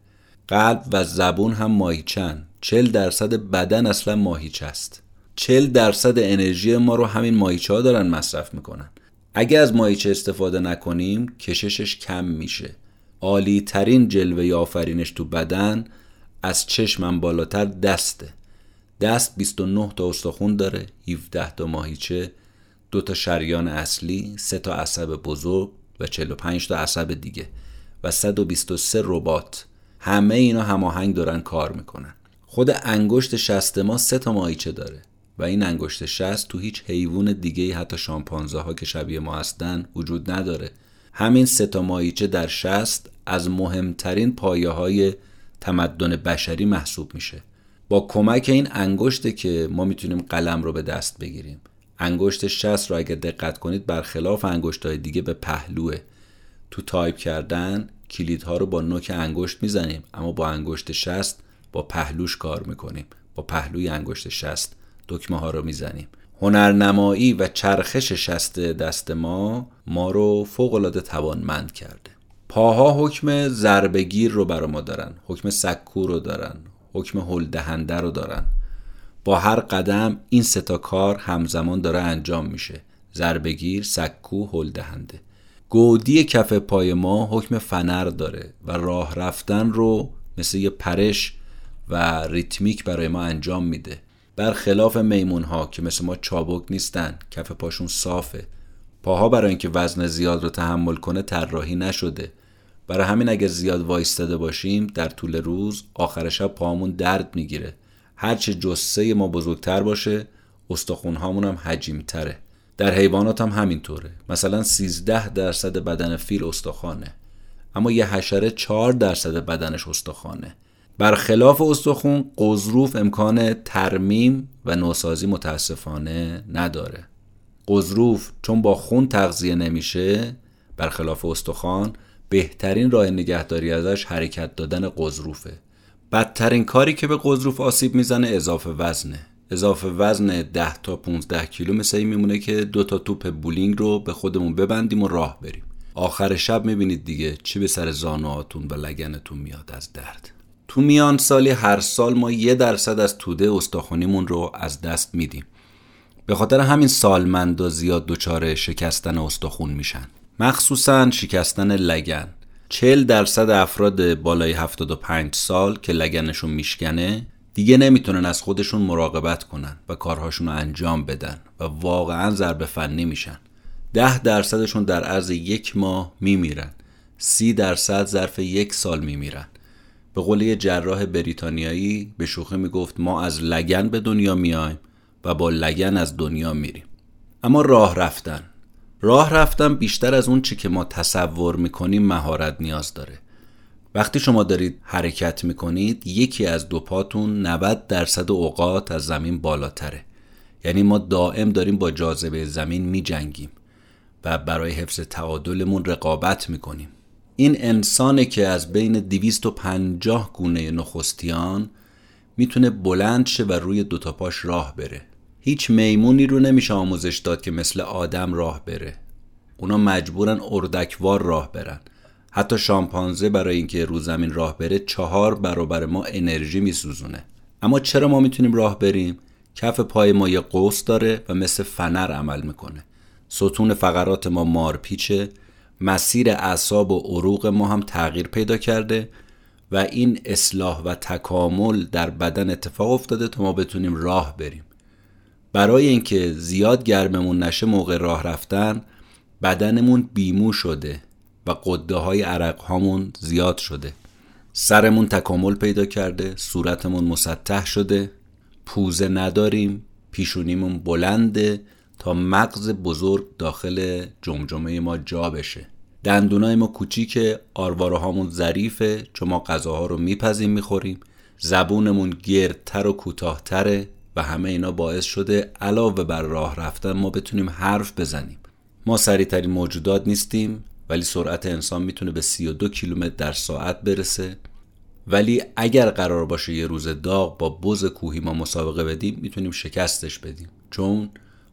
قلب و زبون هم ماهیچن چل درصد بدن اصلا ماهیچه است. چل درصد انرژی ما رو همین ماهیچه ها دارن مصرف می‌کنن. اگه از ماهیچه استفاده نکنیم کششش کم میشه. عالی ترین جلوه آفرینش تو بدن از چشمم بالاتر دسته. دست 29 تا استخون داره 17 تا ماهیچه دو تا شریان اصلی سه تا عصب بزرگ و 45 تا عصب دیگه و 123 ربات. همه اینا هماهنگ دارن کار می‌کنن. خود انگشت شست ما سه تا ماهیچه داره و این انگشت شست تو هیچ حیوان دیگه حتی شامپانزه ها که شبیه ما هستن وجود نداره. همین سه تا ماهیچه در شست از مهمترین پایه های تمدن بشری محسوب میشه. با کمک این انگشته که ما می‌تونیم قلم رو به دست بگیریم. انگشت شست رو اگر دقت کنید برخلاف انگشت های دیگه به پهلوه. تو تایپ کردن کلیدها رو با نوک انگشت می‌زنیم اما با انگشت شست با پهلوش کار می‌کنیم. با پهلوی انگشت شست دکمه ها رو می‌زنیم. هنرنمایی و چرخش شست دست ما ما رو فوق العاده توانمند کرده. پاها حکم ضربگیر رو برا ما دارن حکم سکو رو دارن حکم هل دهنده رو دارن. با هر قدم این ستا کار همزمان داره انجام میشه. ضربگیر سکو هل دهنده گودی کف پای ما حکم فنر داره و راه رفتن رو مثل یه پرش و ریتمیک برای ما انجام میده. برخلاف میمون ها که مثل ما چابک نیستن کف پاشون صافه. پاها برای اینکه وزن زیاد رو تحمل کنه طراحی نشده. برای همین اگر زیاد وایستاده باشیم در طول روز آخر شب پاهامون درد می‌گیره. هرچه جسه ما بزرگتر باشه استخون هامون هم حجیم تره در حیوانات هم همینطوره. مثلا 13 درصد بدن فیل استخوانه. اما یه حشره 4 درصد بدنش استخوانه. برخلاف استخون قضروف امکان ترمیم و نوسازی متاسفانه نداره. قضروف چون با خون تغذیه نمیشه برخلاف استخوان بهترین راه نگهداری ازش حرکت دادن قضروفه. بدترین کاری که به قضروف آسیب می‌زنه اضافه وزنه. اضافه وزن 10 تا 15 کیلو مثل این میمونه که دو تا توپ بولینگ رو به خودمون ببندیم و راه بریم. آخر شب می‌بینید دیگه چی به سر زانوهاتون و لگنتون میاد از درد. تو میان سالی هر سال ما یه درصد از توده استخونیمون رو از دست میدیم. به خاطر همین سالمندا زیاد دچار شکستن استخون میشن. مخصوصا شکستن لگن. 40 درصد افراد بالای 75 سال که لگنشون میشکنه دیگه نمی‌تونن از خودشون مراقبت کنن و کارهاشون رو انجام بدن و واقعا ضربه فنی میشن. ده درصدشون در عرض یک ماه میمیرن. سی درصد ظرف یک سال میمیرن. به قول یه جراح بریتانیایی به شوخی می‌گفت ما از لگن به دنیا میایم و با لگن از دنیا میریم. اما راه رفتن. راه رفتن بیشتر از اون چی که ما تصور می‌کنیم مهارت نیاز داره. وقتی شما دارید حرکت می‌کنید یکی از دو پاتون 90 درصد اوقات از زمین بالاتره. یعنی ما دائم داریم با جاذبه زمین میجنگیم و برای حفظ تعادلمون رقابت می‌کنیم. این انسانه که از بین 250 گونه نخستیان می‌تونه بلند شه و روی دوتا پاش راه بره. هیچ میمونی رو نمیشه آموزش داد که مثل آدم راه بره. اونا مجبورن اردکوار راه برن. حتی شامپانزه برای اینکه رو زمین راه بره چهار برابر ما انرژی میسوزونه. اما چرا ما می‌تونیم راه بریم؟ کف پای ما یه قوس داره و مثل فنر عمل می‌کنه. ستون فقرات ما مارپیچه مسیر اعصاب و عروق ما هم تغییر پیدا کرده و این اصلاح و تکامل در بدن اتفاق افتاده تا ما بتونیم راه بریم. برای اینکه زیاد گرممون نشه موقع راه رفتن بدنمون بیمو شده و قده های عرق هامون زیاد شده. سرمون تکامل پیدا کرده صورتمون مسطح شده پوزه نداریم پیشونیمون بلنده تا مغز بزرگ داخل جمجمه ما جا بشه. دندونای ما کوچیکه آرواره هامون ظریفه چون ما غذاها رو میپزیم می‌خوریم. زبونمون گردتر و کوتاهتره. و همه اینا باعث شده علاوه بر راه رفتن ما بتونیم حرف بزنیم. ما سریعترین موجودات نیستیم ولی سرعت انسان می‌تونه به 32 کیلومتر در ساعت برسه. ولی اگر قرار باشه یه روز داغ با بز کوهی ما مسابقه بدیم می‌تونیم شکستش بدیم. چون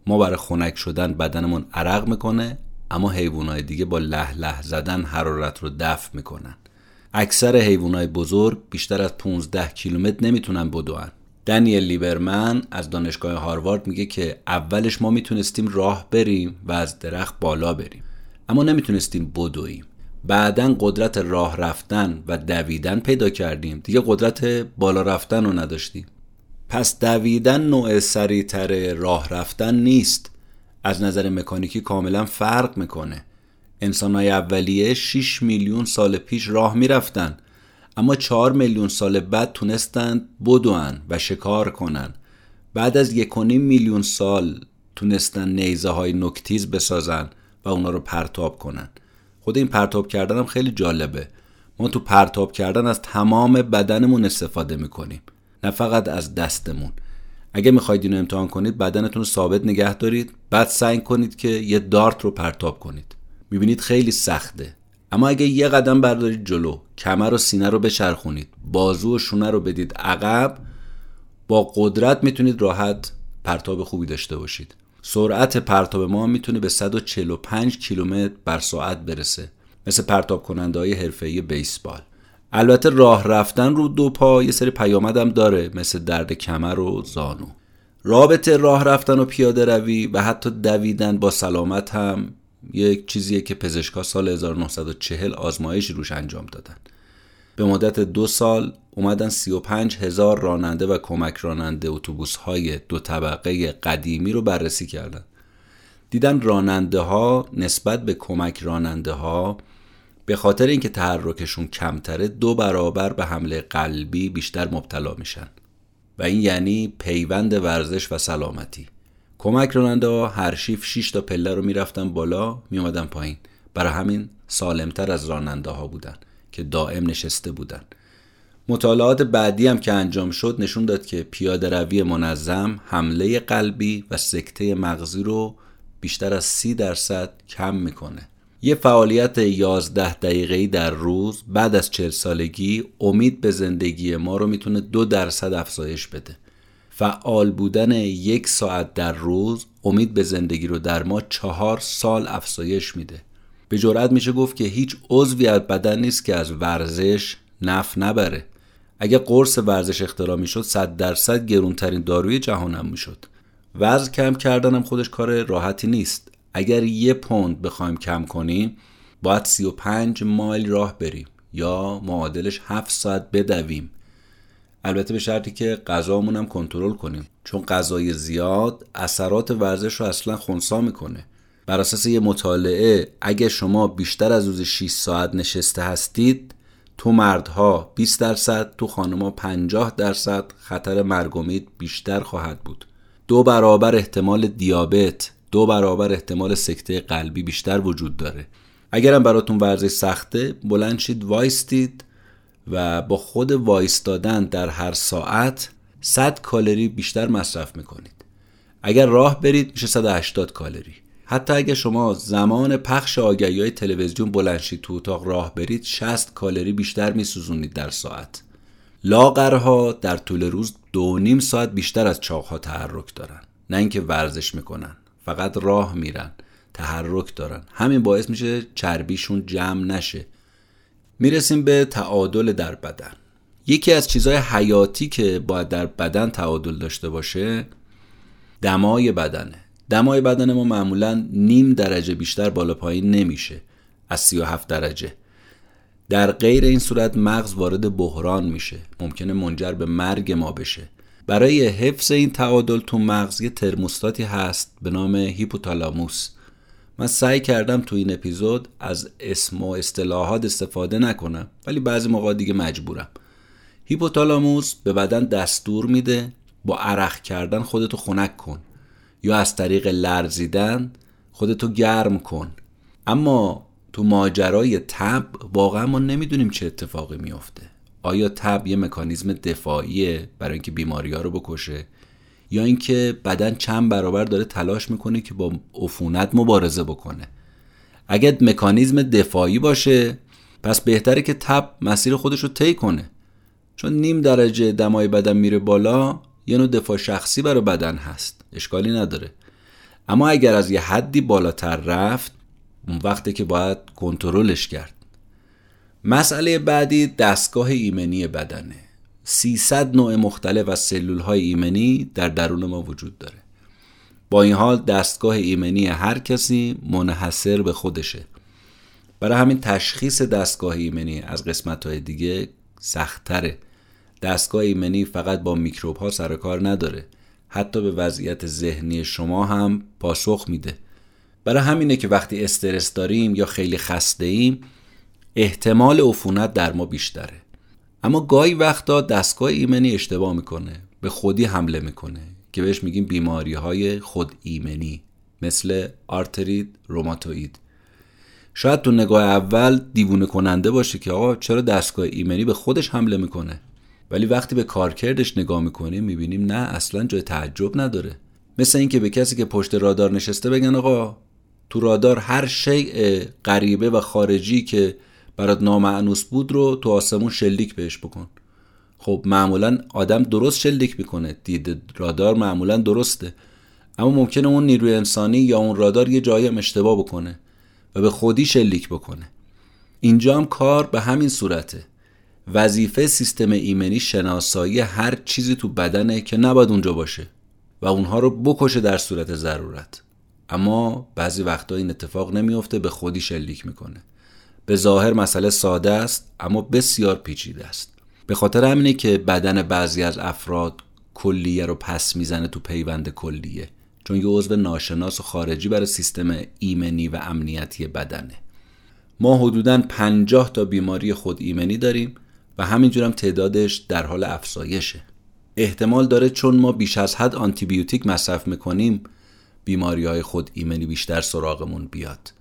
ما برای خنک شدن بدنمون عرق می‌کنه اما حیوانات دیگه با له له زدن حرارت رو دفع می‌کنن. اکثر حیوانات بزرگ بیشتر از 15 کیلومتر نمی‌تونن بدوان دنیل لیبرمن از دانشگاه هاروارد میگه که اولش ما می‌تونستیم راه بریم و از درخت بالا بریم. اما نمی‌تونستیم بدویم. بعدا قدرت راه رفتن و دویدن پیدا کردیم. دیگه قدرت بالا رفتن رو نداشتیم. پس دویدن نوع سریعتر راه رفتن نیست. از نظر مکانیکی کاملا فرق می‌کنه. انسانهای اولیه 6 میلیون سال پیش راه می‌رفتن. اما 4 میلیون سال بعد تونستند بدوان و شکار کنن بعد از یک میلیون سال تونستن نیزه های نکتیز بسازن و اونا رو پرتاب کنن خود این پرتاب کردن هم خیلی جالبه. ما تو پرتاب کردن از تمام بدنمون استفاده می‌کنیم نه فقط از دستمون. اگه می‌خواید اینو امتحان کنید بدنتون رو ثابت نگه دارید. بعد سعی کنید که یه دارت رو پرتاب کنید. می‌بینید خیلی سخته. اما اگه یه قدم بردارید جلو کمر و سینه رو بچرخونید بازو و شونه رو بدید عقب با قدرت می‌تونید راحت پرتاب خوبی داشته باشید. سرعت پرتاب ما می‌تونه به 145 کیلومتر بر ساعت برسه. مثل پرتاب کننده های حرفه‌ای بیسبال. البته راه رفتن رو دو پا یه سری پیامدم داره مثل درد کمر و زانو. رابطه راه رفتن و پیاده روی و حتی دویدن با سلامت هم یک چیزیه که پزشکا سال 1940 آزمایش روش انجام دادن. به مدت دو سال اومدن 35 هزار راننده و کمک راننده اتوبوس های دو طبقه قدیمی رو بررسی کردن. دیدن راننده ها نسبت به کمک راننده ها به خاطر اینکه تحرکشون کمتره دو برابر به حمله قلبی بیشتر مبتلا میشن. و این یعنی پیوند ورزش و سلامتی. کمک راننده ها هر شیف 6 تا پله رو می‌رفتن بالا میومدن پایین. برای همین سالمتر از راننده ها بودن که دائم نشسته بودن. مطالعات بعدی هم که انجام شد نشون داد که پیاده روی منظم حمله قلبی و سکته مغزی رو بیشتر از سی درصد کم می‌کنه. یه فعالیت 11 دقیقه‌ای در روز بعد از 40 سالگی امید به زندگی ما رو می‌تونه دو درصد افزایش بده. فعال بودن یک ساعت در روز امید به زندگی رو در ما چهار سال افزایش میده. به جرأت میشه گفت که هیچ عضوی از بدن نیست که از ورزش نف نبره. اگه قرص ورزش اختراع می‌شد 100 درصد گرونترین داروی جهانم می‌شد. وزن کم کردنم خودش کار راحتی نیست. اگر یه پوند بخوایم کم کنیم باید 35 مایل راه بریم یا معادلش 7 ساعت بدویم. البته به شرطی که غذامون هم کنترل کنیم. چون غذای زیاد اثرات ورزش رو اصلا خونسا می‌کنه. بر اساس یه مطالعه اگه شما بیشتر از روز 6 ساعت نشسته هستید تو مردها 20 درصد تو خانمها 50 درصد خطر مرگ بیشتر خواهد بود. دو برابر احتمال دیابت دو برابر احتمال سکته قلبی بیشتر وجود داره. اگرم براتون ورزش سخته بلند شید وایستید و با خود وایستادن در هر ساعت 100 کالری بیشتر مصرف می‌کنید. اگر راه برید میشه 180 کالری. حتی اگر شما زمان پخش آگهی های تلویزیون بلنشید تو اتاق راه برید 60 کالری بیشتر میسوزونید در ساعت. لاغرها در طول روز دو نیم ساعت بیشتر از چاقها تحرک دارن. نه اینکه ورزش می‌کنن فقط راه میرن تحرک دارن. همین باعث میشه چربیشون جمع نشه. می‌رسیم به تعادل در بدن. یکی از چیزهای حیاتی که باید در بدن تعادل داشته باشه دمای بدنه. دمای بدن ما معمولا نیم درجه بیشتر بالا پایین نمیشه از 37 درجه. در غیر این صورت مغز وارد بحران میشه. ممکنه منجر به مرگ ما بشه. برای حفظ این تعادل تو مغز یه ترموستاتی هست به نام هیپوتالاموس. من سعی کردم تو این اپیزود از اسم و اصطلاحات استفاده نکنم ولی بعضی موقع دیگه مجبورم. هیپوتالاموس به بدن دستور میده با عرق کردن خودتو خنک کن یا از طریق لرزیدن خودتو گرم کن. اما تو ماجرای تب واقعا ما نمی‌دونیم چه اتفاقی میافته. آیا تب یه مکانیزم دفاعیه برای اینکه بیماری ها رو بکشه؟ یا اینکه بدن چند برابر داره تلاش می‌کنه که با عفونت مبارزه بکنه. اگر مکانیزم دفاعی باشه پس بهتره که تب مسیر خودش رو طی کنه. چون نیم درجه دمای بدن میره بالا یه نوع دفاع شخصی برای بدن هست. اشکالی نداره. اما اگر از یه حدی بالاتر رفت اون وقتی که باید کنترلش کرد. مسئله بعدی دستگاه ایمنی بدنه. 300 نوع مختلف از سلول های ایمنی در درون ما وجود داره. با این حال دستگاه ایمنی هر کسی منحصر به خودشه. برای همین تشخیص دستگاه ایمنی از قسمت های دیگه سختتره. دستگاه ایمنی فقط با میکروب ها سر کار نداره. حتی به وضعیت ذهنی شما هم پاسخ میده. برای همینه که وقتی استرس داریم یا خیلی خسته ایم احتمال عفونت در ما بیشتره. اما گاهی وقتا دستگاه ایمنی اشتباه می‌کنه به خودی حمله می‌کنه که بهش میگیم بیماری های خود ایمنی مثل آرترید روماتوید شاید تو نگاه اول دیوونه کننده باشه که آقا چرا دستگاه ایمنی به خودش حمله می‌کنه؟ ولی وقتی به کارکردش نگاه می‌کنیم می‌بینیم نه اصلا جای تعجب نداره. مثل اینکه به کسی که پشت رادار نشسته بگن آقا تو رادار هر شیء غریبه و خارجی که برات نامعنوس بود رو تو آسمون شلیک بهش بکن. خب معمولا آدم درست شلیک می‌کنه. دید رادار معمولا درسته. اما ممکنه اون نیروی انسانی یا اون رادار یه جایی هم اشتباه بکنه و به خودی شلیک بکنه. اینجا هم کار به همین صورته. وظیفه سیستم ایمنی شناسایی هر چیزی تو بدنه که نباید اونجا باشه و اونها رو بکشه در صورت ضرورت. اما بعضی وقتا این اتفاق نمیافته به خودی شلیک می‌کنه. به ظاهر مسئله ساده است اما بسیار پیچیده است. به خاطر همینه که بدن بعضی از افراد کلیه رو پس می‌زنه تو پیوند کلیه چون یه عضو ناشناس و خارجی برای سیستم ایمنی و امنیتی بدنه. ما حدودا 50 تا بیماری خود ایمنی داریم و همینجور هم تعدادش در حال افزایشه. احتمال داره چون ما بیش از حد آنتیبیوتیک مصرف می‌کنیم بیماری های خود ایمنی بیشتر سراغمون بیاد.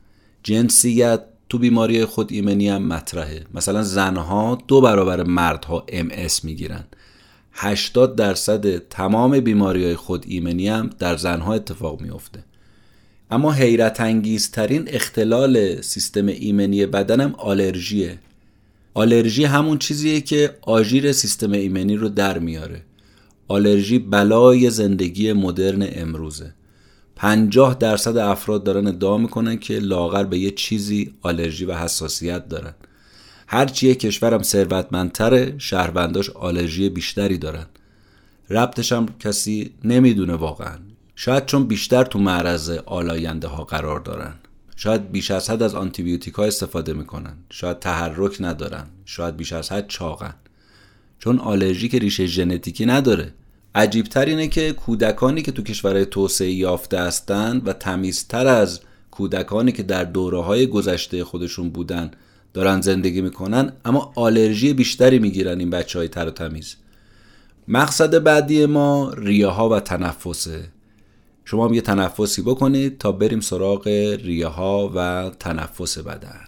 جنسیت تو بیماری خود ایمنی هم مطرحه. مثلا زنها دو برابر مردها ام اس می‌گیرن. 80 درصد تمام بیماری های خود ایمنی هم در زنها اتفاق میافته. اما حیرت انگیزترین اختلال سیستم ایمنی بدنم آلرژیه. آلرژی همون چیزیه که آژیر سیستم ایمنی رو در میاره. آلرژی بلای زندگی مدرن امروزه. 50 درصد افراد دارن ادعا می‌کنن که لاغر به یه چیزی آلرژی و حساسیت دارن. هرچی یه کشورم ثروتمندتره شهرونداش آلرژی بیشتری دارن. ربطش هم کسی نمی‌دونه واقعا. شاید چون بیشتر تو معرض آلاینده ها قرار دارن. شاید بیش از حد از آنتیبیوتیک ها استفاده می‌کنن. شاید تحرک ندارن. شاید بیش از حد چاقن. چون آلرژی که ریشه ژنتیکی نداره. عجیبتر اینه که کودکانی که تو کشورهای توسعه یافته هستند و تمیزتر از کودکانی که در دوره های گذشته خودشون بودن دارن زندگی می‌کنن اما آلرژی بیشتری می‌گیرن این بچه های تر و تمیز. مقصد بعدی ما ریه ها و تنفسه. شما هم یه تنفسی بکنید تا بریم سراغ ریه ها و تنفس بدن.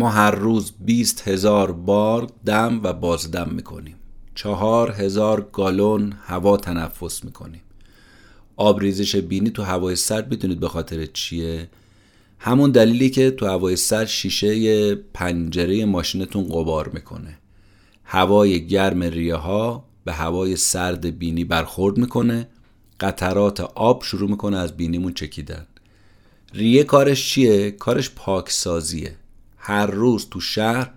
ما هر روز 20 هزار بار دم و بازدم می‌کنیم. چهار هزار گالون هوا تنفس می‌کنیم. آبریزش بینی تو هوای سرد می‌دونید به خاطر چیه؟ همون دلیلی که تو هوای سرد شیشه پنجره ماشینتون قبار می‌کنه. هوای گرم ریه ها به هوای سرد بینی برخورد می‌کنه. قطرات آب شروع می‌کنه از بینیمون چکیدن. ریه کارش چیه؟ کارش پاکسازیه. هر روز تو شهر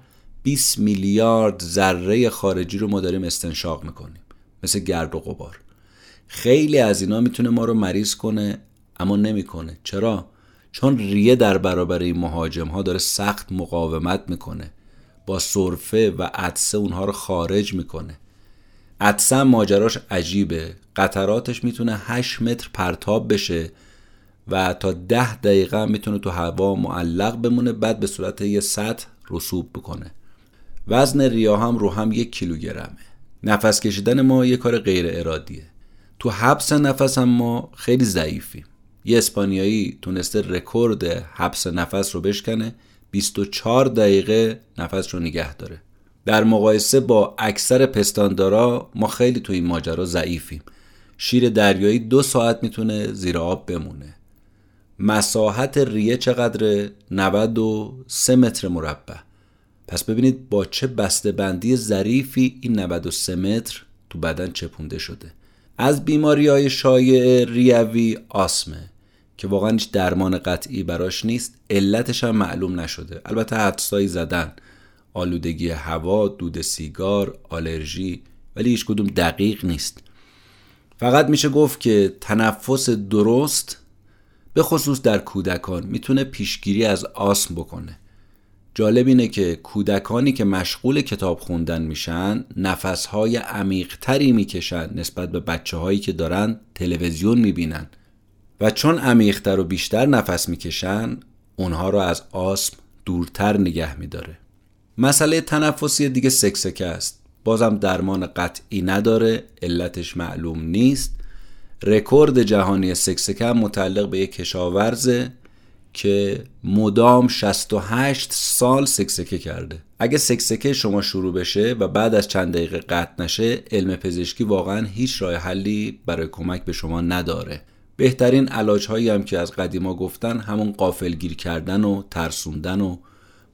20 میلیارد ذره خارجی رو ما داریم استنشاق می‌کنیم مثل گرد و غبار. خیلی از اینا می‌تونه ما رو مریض کنه اما نمی‌کنه. چرا؟ چون ریه در برابر این مهاجم ها داره سخت مقاومت می‌کنه. با سرفه و عدسه اونها رو خارج می‌کنه. عدسه ماجراش عجیبه. قطراتش می‌تونه 8 متر پرتاب بشه. و تا ده دقیقه می‌تونه تو هوا معلق بمونه بعد به صورت یه سطح رسوب بکنه. وزن ریا هم رو هم یک کیلوگرمه. نفس کشیدن ما یه کار غیر ارادیه. تو حبس نفس هم ما خیلی ضعیفیم. یه اسپانیایی تونسته رکورد حبس نفس رو بشکنه 24 دقیقه نفس رو نگه داره. در مقایسه با اکثر پستاندارا ما خیلی تو این ماجرا ضعیفیم. شیر دریایی دو ساعت می‌تونه زیر آب بمونه. مساحت ریه چقدر 93 متر مربع. پس ببینید با چه بسته بندی ظریفی این 93 متر تو بدن چپونده شده. از بیماری های شایع ریوی آسمه که واقعا هیچ درمان قطعی براش نیست علتش هم معلوم نشده. البته حدسایی زدن. آلودگی هوا، دود سیگار، آلرژی ولی هیچ کدوم دقیق نیست. فقط میشه گفت که تنفس درست به خصوص در کودکان می‌تونه پیشگیری از آسم بکنه. جالب اینه که کودکانی که مشغول کتاب خوندن میشن نفسهای عمیقتری می‌کشن نسبت به بچه هایی که دارن تلویزیون می‌بینن. و چون عمیقتر و بیشتر نفس می‌کشن اونها رو از آسم دورتر نگه میداره. مسئله تنفسی دیگه سکسکه است. بازم درمان قطعی نداره علتش معلوم نیست. رکورد جهانی سکسکه متعلق به یک کشاورزه که مدام 68 سال سکسکه کرده. اگه سکسکه شما شروع بشه و بعد از چند دقیقه قطع نشه علم پزشکی واقعا هیچ راه حلی برای کمک به شما نداره. بهترین علاج هایی هم که از قدیما گفتن همون قافلگیر کردن و ترسوندن و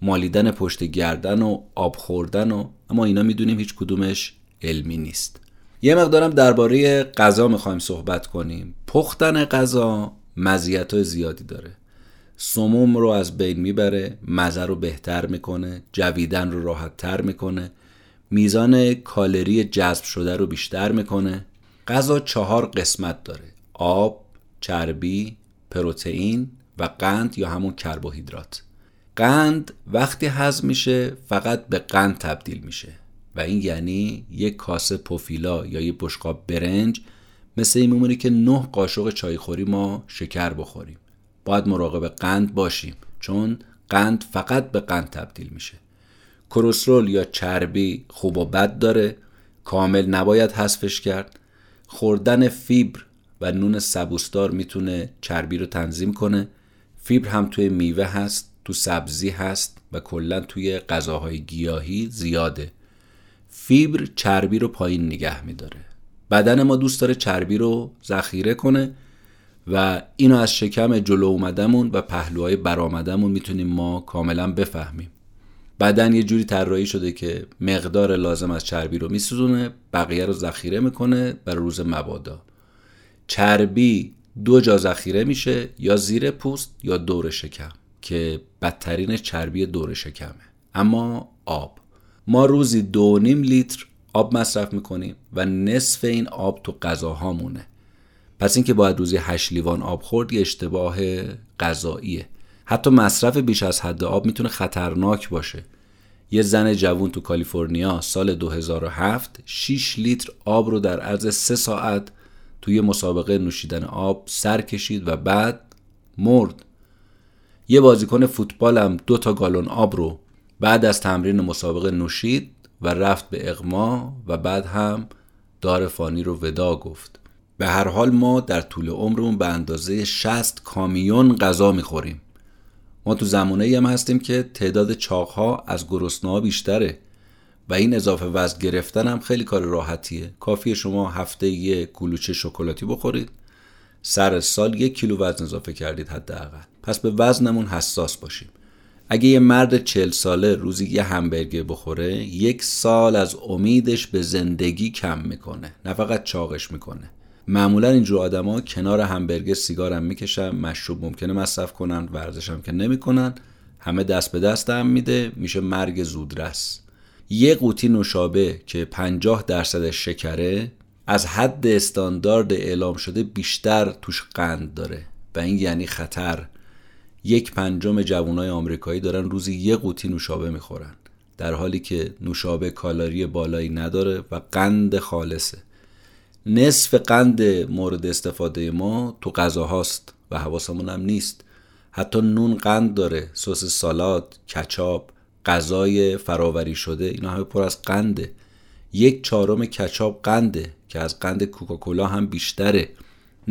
مالیدن پشت گردن و آب خوردن و اما اینا می‌دونیم هیچ کدومش علمی نیست. یه مقدارم درباره غذا می‌خوایم صحبت کنیم. پختن غذا مزیت زیادی داره. سموم رو از بین می‌بره مزه رو بهتر می‌کنه جویدن رو راحت تر می‌کنه میزان کالری جذب شده رو بیشتر می‌کنه. غذا چهار قسمت داره آب، چربی، پروتئین و قند یا همون کربوهیدرات. قند وقتی هضم میشه فقط به قند تبدیل میشه. و این یعنی یک کاسه پوفیلا یا یک بشقاب برنج مثل این میمونه که نه قاشق چایخوری ما شکر بخوریم. باید مراقب قند باشیم چون قند فقط به قند تبدیل میشه. کرسرول یا چربی خوب و بد داره کامل نباید حذفش کرد. خوردن فیبر و نون سبوسدار می‌تونه چربی رو تنظیم کنه. فیبر هم توی میوه هست تو سبزی هست و کلا توی غذاهای گیاهی زیاده. فیبر چربی رو پایین نگه میداره. بدن ما دوست داره چربی رو ذخیره کنه و اینو از شکم جلو اومدمون و پهلوهای برآمدمون می‌تونیم ما کاملا بفهمیم. بدن یه جوری طراحی شده که مقدار لازم از چربی رو میسوزونه بقیه رو ذخیره می‌کنه برای روز مبادا. چربی دو جا ذخیره میشه یا زیر پوست یا دور شکم که بدترین چربی دور شکمه. اما آب. ما روزی دو نیم لیتر آب مصرف می‌کنیم و نصف این آب تو غذاهامونه. پس اینکه باید روزی 8 لیوان آب خورد یه اشتباه غذاییه حتی مصرف بیش از حد آب می‌تونه خطرناک باشه. یه زن جوون تو کالیفرنیا سال 2007 6 لیتر آب رو در عرض 3 ساعت توی مسابقه نوشیدن آب سر کشید و بعد مرد. یه بازیکن فوتبال هم دو تا گالون آب رو بعد از تمرین مسابقه نوشید و رفت به اغما و بعد هم دار فانی رو ودا گفت. به هر حال ما در طول عمرمون به اندازه 60 کامیون غذا می‌خوریم. ما تو زمانه هم هستیم که تعداد چاقها از گرسنه‌ها بیشتره و این اضافه وزن گرفتن هم خیلی کار راحتیه. کافیه شما هفته یه کلوچه شکلاتی بخورید. سر سال یک کیلو وزن اضافه کردید حداقل. پس به وزنمون حساس باشیم. اگه یه مرد چل ساله روزی یه همبرگر بخوره یک سال از امیدش به زندگی کم می‌کنه نه فقط چاقش می‌کنه. معمولا اینجور آدما کنار همبرگر سیگارم می‌کشن مشروب ممکنه مصرف کنن ورزشم که نمی‌کنن همه دست به دست هم میده میشه مرگ زودرس. یه قوطی نوشابه که 50 درصد شکره از حد استاندارد اعلام شده بیشتر توش قند داره. و این یعنی خطر. یک پنجم جوانای آمریکایی دارن روزی یه قوطی نوشابه می‌خورن در حالی که نوشابه کالری بالایی نداره و قند خالصه. نصف قند مورد استفاده ما تو غذا هاست و حواسمون هم نیست. حتی نون قند داره سس سالاد کچاپ غذای فراوری شده اینا همه پر از قنده. یک چهارم کچاپ قنده که از قند کوکاکولا هم بیشتره.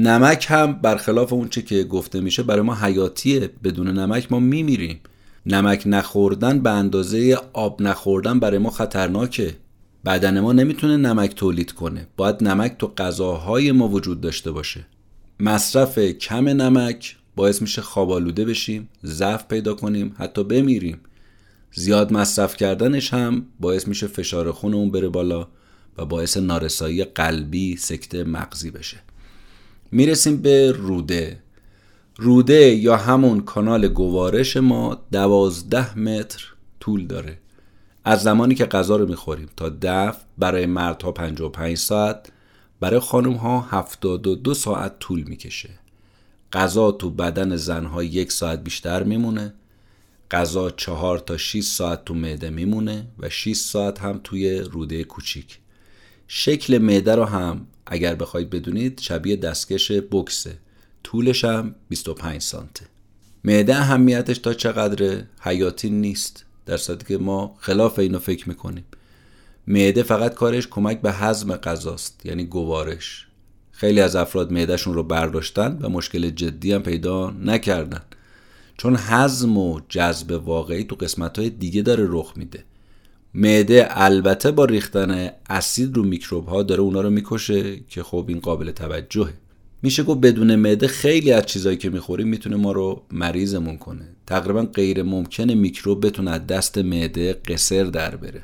نمک هم برخلاف اون چه که گفته میشه برای ما حیاتیه. بدون نمک ما میمیریم. نمک نخوردن به اندازه آب نخوردن برای ما خطرناکه. بدن ما نمی‌تونه نمک تولید کنه. باید نمک تو غذاهای ما وجود داشته باشه. مصرف کم نمک باعث میشه خوابالوده بشیم ضعف پیدا کنیم حتی بمیریم. زیاد مصرف کردنش هم باعث میشه فشار خونمون بره بالا و باعث نارسایی قلبی سکته مغزی بشه. می‌رسیم به روده. روده یا همون کانال گوارش ما دوازده متر طول داره. از زمانی که غذا رو می‌خوریم تا دفع برای مردها 55 ساعت برای خانم ها 72 ساعت طول می‌کشه. غذا تو بدن زنها یک ساعت بیشتر میمونه. غذا چهار تا 6 ساعت تو معده میمونه و 6 ساعت هم توی روده کوچیک. شکل معده رو هم اگر بخواید بدونید شبیه دستکش بکسه طولش هم 25 سانته. معده اهمیتش تا چقدره؟ حیاتی نیست. در صورتی که ما خلاف اینو فکر می‌کنیم. معده فقط کارش کمک به هضم غذاست یعنی گوارش. خیلی از افراد معدهشون رو برداشتن و مشکل جدی هم پیدا نکردن. چون هضم و جذب واقعی تو قسمت های دیگه داره رخ میده. معده البته با ریختن اسید رو میکروب ها داره اونا رو می‌کشه که خب این قابل توجهه. میشه گفت بدون معده خیلی از چیزایی که می‌خوریم می‌تونه ما رو مریضمون کنه. تقریبا غیر ممکنه میکروب بتونه از دست معده قصر در بره.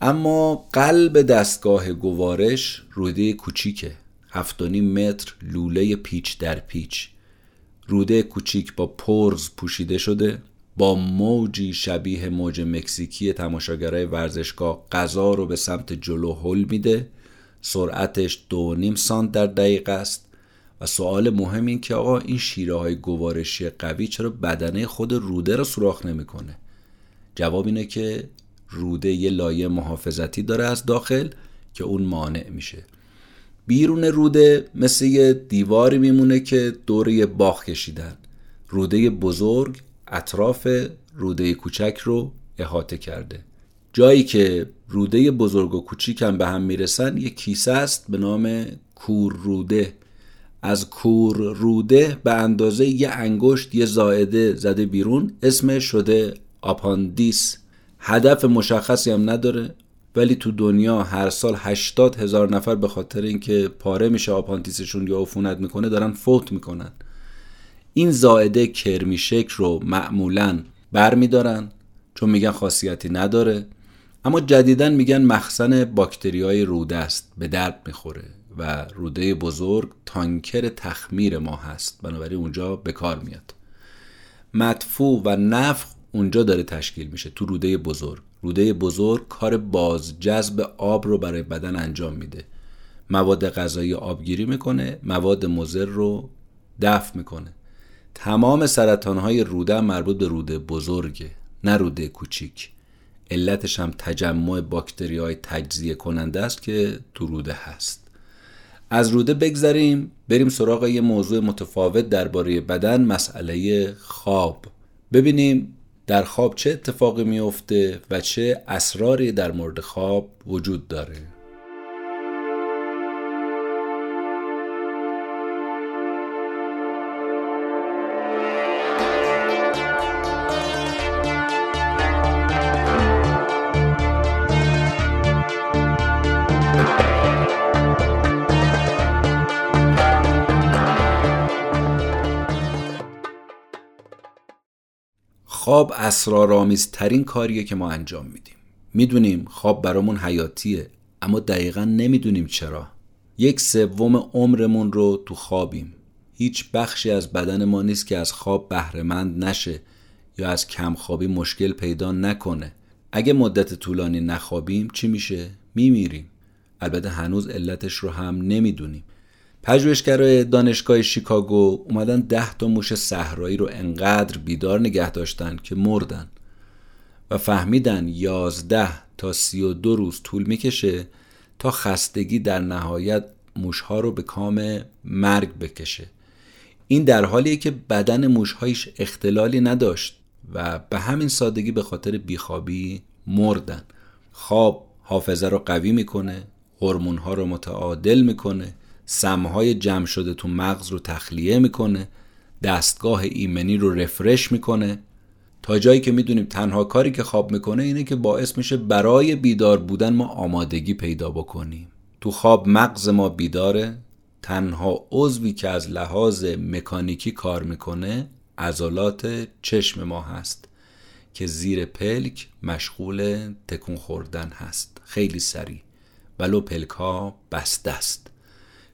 اما قلب دستگاه گوارش روده کوچیکه. 7.5 متر لوله پیچ در پیچ. روده کوچیک با پرز پوشیده شده. با موجی شبیه موج مکزیکی تماشاگرای ورزشگاه غذا رو به سمت جلو هل میده. سرعتش دو نیم سانت در دقیقه است و سوال مهم این که آقا این شیره های گوارشی قوی چرا بدنه خود روده رو سوراخ نمی‌کنه؟ جواب اینه که روده یه لایه محافظتی داره از داخل که اون مانع میشه. بیرون روده مثل یه دیواری میمونه که دوره باغ کشیدن. روده بزرگ اطراف روده کوچک رو احاطه کرده. جایی که روده بزرگ و کوچیک هم به هم می‌رسن یه کیسه است به نام کور روده. از کور روده به اندازه یه انگشت یه زائده زده بیرون. اسمش شده آپاندیس. هدف مشخصی هم نداره ولی تو دنیا هر سال 80 هزار نفر به خاطر اینکه پاره میشه آپاندیسشون یا عفونت می‌کنه دارن فوت می‌کنن. این زائده کرمی شکل رو معمولا بر میدارن چون میگن خاصیتی نداره اما جدیدا میگن مخزن باکتری های روده است به درد می‌خوره و روده بزرگ تانکر تخمیر ما هست. بنابراین اونجا به کار میاد. مدفوع و نفخ اونجا داره تشکیل میشه تو روده بزرگ. روده بزرگ کار بازجذب آب رو برای بدن انجام میده. مواد غذایی آبگیری می‌کنه مواد مضر رو دفع می‌کنه. تمام سرطان های روده مربوط به روده بزرگه نه روده کوچیک. علتش هم تجمع باکتری های تجزیه کننده است که تو روده هست. از روده بگذریم بریم سراغ یه موضوع متفاوت درباره بدن مسئله خواب. ببینیم در خواب چه اتفاقی میفته و چه اسراری در مورد خواب وجود داره. خواب اسرارآمیزترین کاریه که ما انجام میدیم. می‌دونیم خواب برامون حیاتیه اما دقیقا نمی‌دونیم چرا. یک سوم عمرمون رو تو خوابیم. هیچ بخشی از بدن ما نیست که از خواب بهرهمند نشه یا از کمخوابی مشکل پیدا نکنه. اگه مدت طولانی نخوابیم چی میشه؟ میمیریم. البته هنوز علتش رو هم نمی‌دونیم. پژوهشگرای دانشگاه شیکاگو اومدن ده تا موش صحرایی رو انقدر بیدار نگه داشتن که مردن و فهمیدن یازده تا سی و دو روز طول می‌کشه تا خستگی در نهایت موشها رو به کام مرگ بکشه. این در حالیه که بدن موشهایش اختلالی نداشت و به همین سادگی به خاطر بیخوابی مردن. خواب حافظه رو قوی می‌کنه هورمون‌ها رو متعادل می‌کنه سمهای جمع شده تو مغز رو تخلیه می‌کنه دستگاه ایمنی رو رفرش می‌کنه. تا جایی که می‌دونیم تنها کاری که خواب می‌کنه اینه که باعث میشه برای بیدار بودن ما آمادگی پیدا بکنیم. تو خواب مغز ما بیداره تنها عضوی که از لحاظ مکانیکی کار می‌کنه عضلات چشم ما هست که زیر پلک مشغول تکون خوردن هست. خیلی سریع. ولو پلک ها بسته است.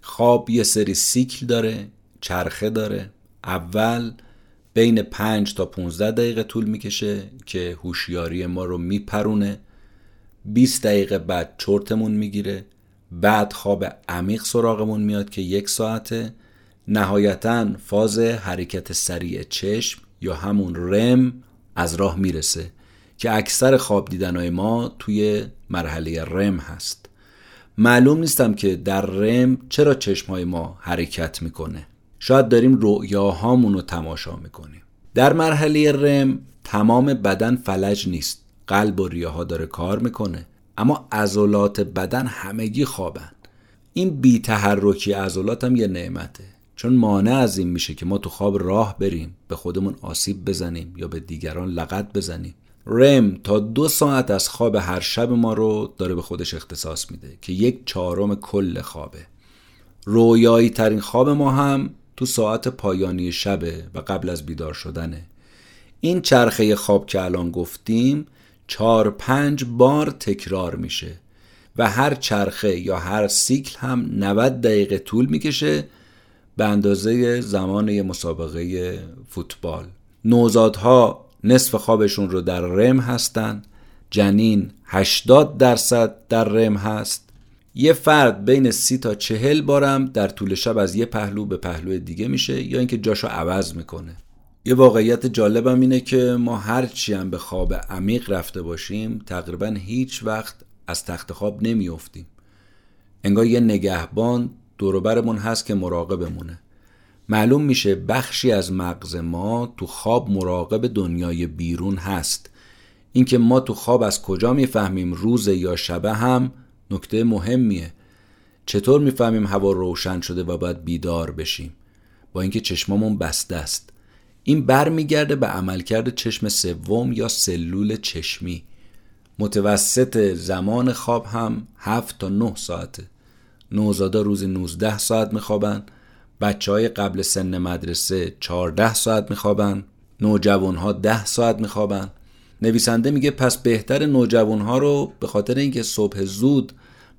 خواب یه سری سیکل داره چرخه داره. اول بین 5 تا 15 دقیقه طول می‌کشه که هوشیاری ما رو میپرونه. 20 دقیقه بعد چرتمون می‌گیره. بعد خواب عمیق سراغمون میاد که یک ساعته. نهایتا فاز حرکت سریع چشم یا همون رم از راه می‌رسه که اکثر خواب دیدنهای ما توی مرحله رم هست. معلوم نیستم که در رم چرا چشمهای ما حرکت می‌کنه. شاید داریم رؤیاهامون رو تماشا می‌کنیم. در مرحله رم تمام بدن فلج نیست. قلب و ریاها داره کار می‌کنه. اما عضلات بدن همگی خوابن. این بی تحرکی عضلات هم یه نعمته. چون مانع از این میشه که ما تو خواب راه بریم به خودمون آسیب بزنیم یا به دیگران لغت بزنیم. رم تا دو ساعت از خواب هر شب ما رو داره به خودش اختصاص میده که یک چهارم کل خوابه. رویایی ترین خواب ما هم تو ساعت پایانی شبه و قبل از بیدار شدنه. این چرخه خواب که الان گفتیم چهار پنج بار تکرار میشه و هر چرخه یا هر سیکل هم 90 دقیقه طول می‌کشه به اندازه زمان مسابقه فوتبال. نوزادها نصف خوابشون رو در رم هستن. جنین 80 درصد در رم هست. یه فرد بین سی تا چهل بارم در طول شب از یه پهلو به پهلو دیگه میشه یا اینکه جاشو عوض می‌کنه. یه واقعیت جالبم اینه که ما هرچی هم به خواب عمیق رفته باشیم تقریبا هیچ وقت از تخت خواب نمیافتیم. انگار یه نگهبان دوروبرمون هست که مراقبمونه. معلوم میشه بخشی از مغز ما تو خواب مراقب دنیای بیرون هست. اینکه ما تو خواب از کجا می‌فهمیم روز یا شبه هم نکته مهمیه. چطور می‌فهمیم هوا روشن شده و باید بیدار بشیم؟ با اینکه چشمامون بسته است. این برمیگرده به عملکرد چشم سوم یا سلول چشمی. متوسط زمان خواب هم 7 تا 9 ساعته. نوزادا روزی 19 ساعت میخوابن بچه های قبل سن مدرسه 14 ساعت میخوابن نوجوان ها 10 ساعت میخوابن. نویسنده میگه پس بهتر نوجوان ها رو به خاطر اینکه صبح زود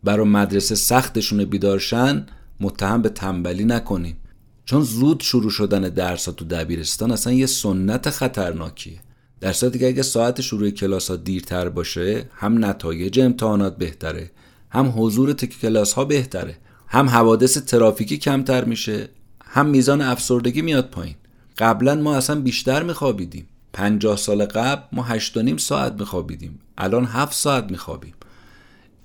برای مدرسه سختشون بیدارشن متهم به تنبلی نکنیم. چون زود شروع شدن درس ها تو دبیرستان اصلا یه سنت خطرناکیه. در صورتی که اگه ساعت شروع کلاس ها دیرتر باشه هم نتایج امتحانات بهتره هم حضور تک کلاس ها بهتره. هم حوادث ترافیکی کمتر میشه هم میزان افسردگی میاد پایین. قبلا ما اصلا بیشتر میخوابیدیم. پنجاه سال قبل ما هشت و نیم ساعت میخوابیدیم. الان هفت ساعت میخوابیم.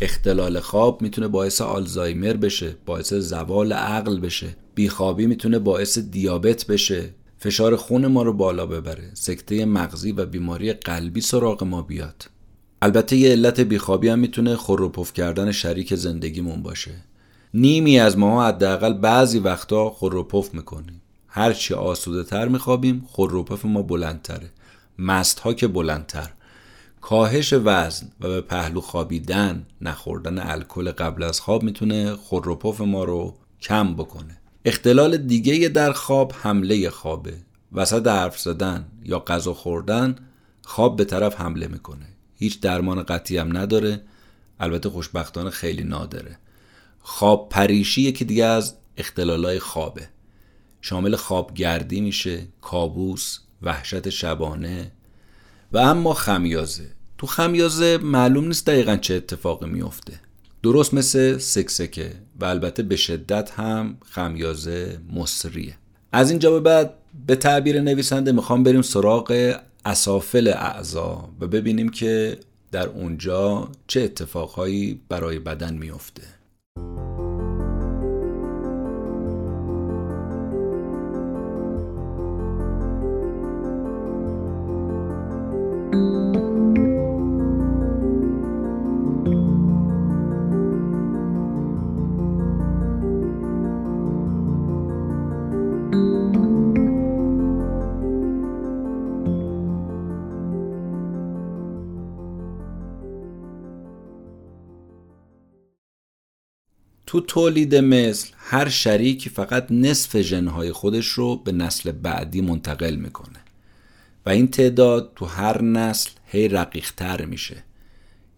اختلال خواب می‌تونه باعث آلزایمر بشه باعث زوال عقل بشه. بیخوابی می‌تونه باعث دیابت بشه. فشار خون ما رو بالا ببره. سکته مغزی و بیماری قلبی سراغ ما بیاد. البته یه علت بیخوابی هم می‌تونه خروپف کردن شریک زندگیمون باشه. نیمی از ما حداقل بعضی وقتا خروپف می‌کنیم. هرچی آسوده تر میخوابیم خروپف ما بلندتره. مست ها که بلندتر. کاهش وزن و به پهلو خوابیدن نخوردن الکل قبل از خواب می‌تونه خروپف ما رو کم بکنه. اختلال دیگه در خواب حمله خوابه. وسط حرف زدن یا غذا خوردن خواب به طرف حمله می‌کنه. هیچ درمان قطعی هم نداره. البته خوشبختانه خیلی نادره. خواب پریشی که دیگه از اختلالای خوابه. شامل خوابگردی میشه کابوس وحشت شبانه. و اما خمیازه. تو خمیازه معلوم نیست دقیقا چه اتفاقی میفته. درست مثل سکسکه و البته به شدت هم خمیازه مصریه. از اینجا به بعد به تعبیر نویسنده می‌خوام بریم سراغ اسافل اعضا و ببینیم که در اونجا چه اتفاقهایی برای بدن میفته. Música تو تولید مثل هر شریکی فقط نصف ژنهای خودش رو به نسل بعدی منتقل می‌کنه. و این تعداد تو هر نسل هی رقیقتر میشه.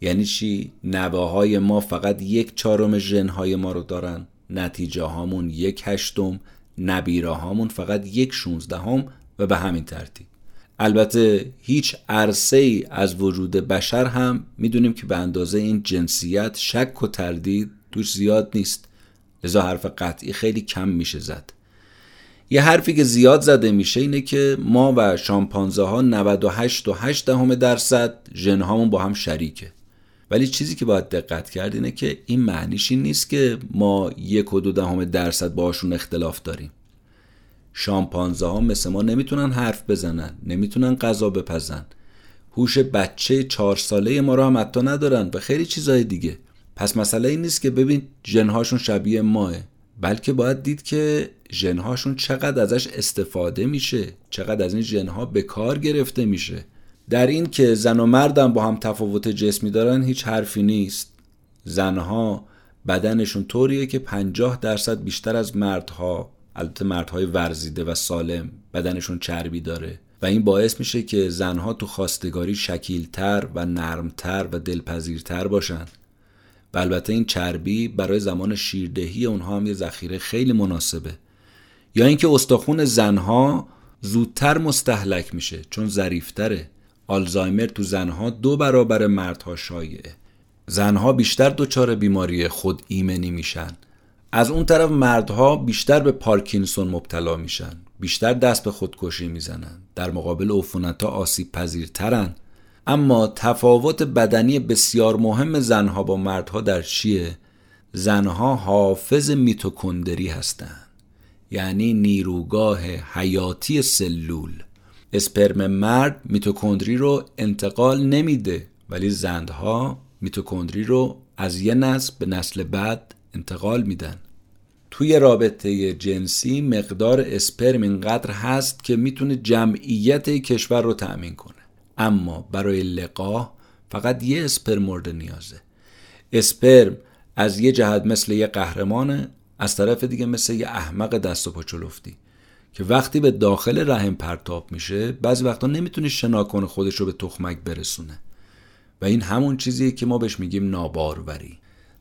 یعنی چی؟ نواهای ما فقط یک چهارم ژنهای ما رو دارن. نتیجه هامون یک هشتم نبیره هامون فقط یک شونزدهم و به همین ترتیب. البته هیچ عرصه ای از وجود بشر هم می‌دونیم که به اندازه این جنسیت شک و تردید توش زیاد نیست. لذا حرف قطعی خیلی کم میشه زد. یه حرفی که زیاد زده میشه اینه که ما و شامپانزه ها 98 و 8 دهم درصد ژن هامون با هم شریکه. ولی چیزی که باید دقت کرد اینه که این معنیش این نیست که ما یک و دو دهم درصد باشون اختلاف داریم. شامپانزه ها مثل ما نمی‌تونن حرف بزنن نمی‌تونن غذا بپزن. هوش بچه چهار ساله ما رو هم حتی ندارن و خیلی چیزای دیگه. پس مسئله این نیست که ببین جنهاشون شبیه ماه بلکه باید دید که ژنهاشون چقدر ازش استفاده میشه چقدر از این ژنها به کار گرفته میشه. در این که زن و مردم با هم تفاوت جسمی دارن هیچ حرفی نیست. زنها بدنشون طوریه که 50 درصد بیشتر از مردها البته مردهای ورزیده و سالم بدنشون چربی داره. و این باعث میشه که زنها تو خواستگاری شکیلتر و نرمتر و دلپذیرتر باشن. و البته این چربی برای زمان شیردهی اونها هم یه ذخیره خیلی مناسبه. یا اینکه استخون زنها زودتر مستحلک میشه چون ظریفتره. آلزایمر تو زنها دو برابر مردها شایعه. زنها بیشتر دچار بیماری خود ایمنی میشن. از اون طرف مردها بیشتر به پارکینسون مبتلا میشن. بیشتر دست به خودکشی می‌زنن. در مقابل عفونتها آسیب پذیرترن. اما تفاوت بدنی بسیار مهم زنها با مردها در چیه؟ زنها حافظ میتوکندری هستند. یعنی نیروگاه حیاتی سلول. اسپرم مرد میتوکندری رو انتقال نمیده ولی زندها میتوکندری رو از یه نسل به نسل بعد انتقال میدن. توی رابطه جنسی مقدار اسپرم اینقدر هست که می‌تونه جمعیت کشور رو تأمین کنه. اما برای لقاه فقط یه اسپرم مورد نیازه. اسپرم از یه جهت مثل یه قهرمانه از طرف دیگه مثل یه احمق دست و پاچلفتی که وقتی به داخل رحم پرتاب میشه بعضی وقتا نمی‌تونه شنا کنه خودش رو به تخمک برسونه. و این همون چیزیه که ما بهش میگیم ناباروری.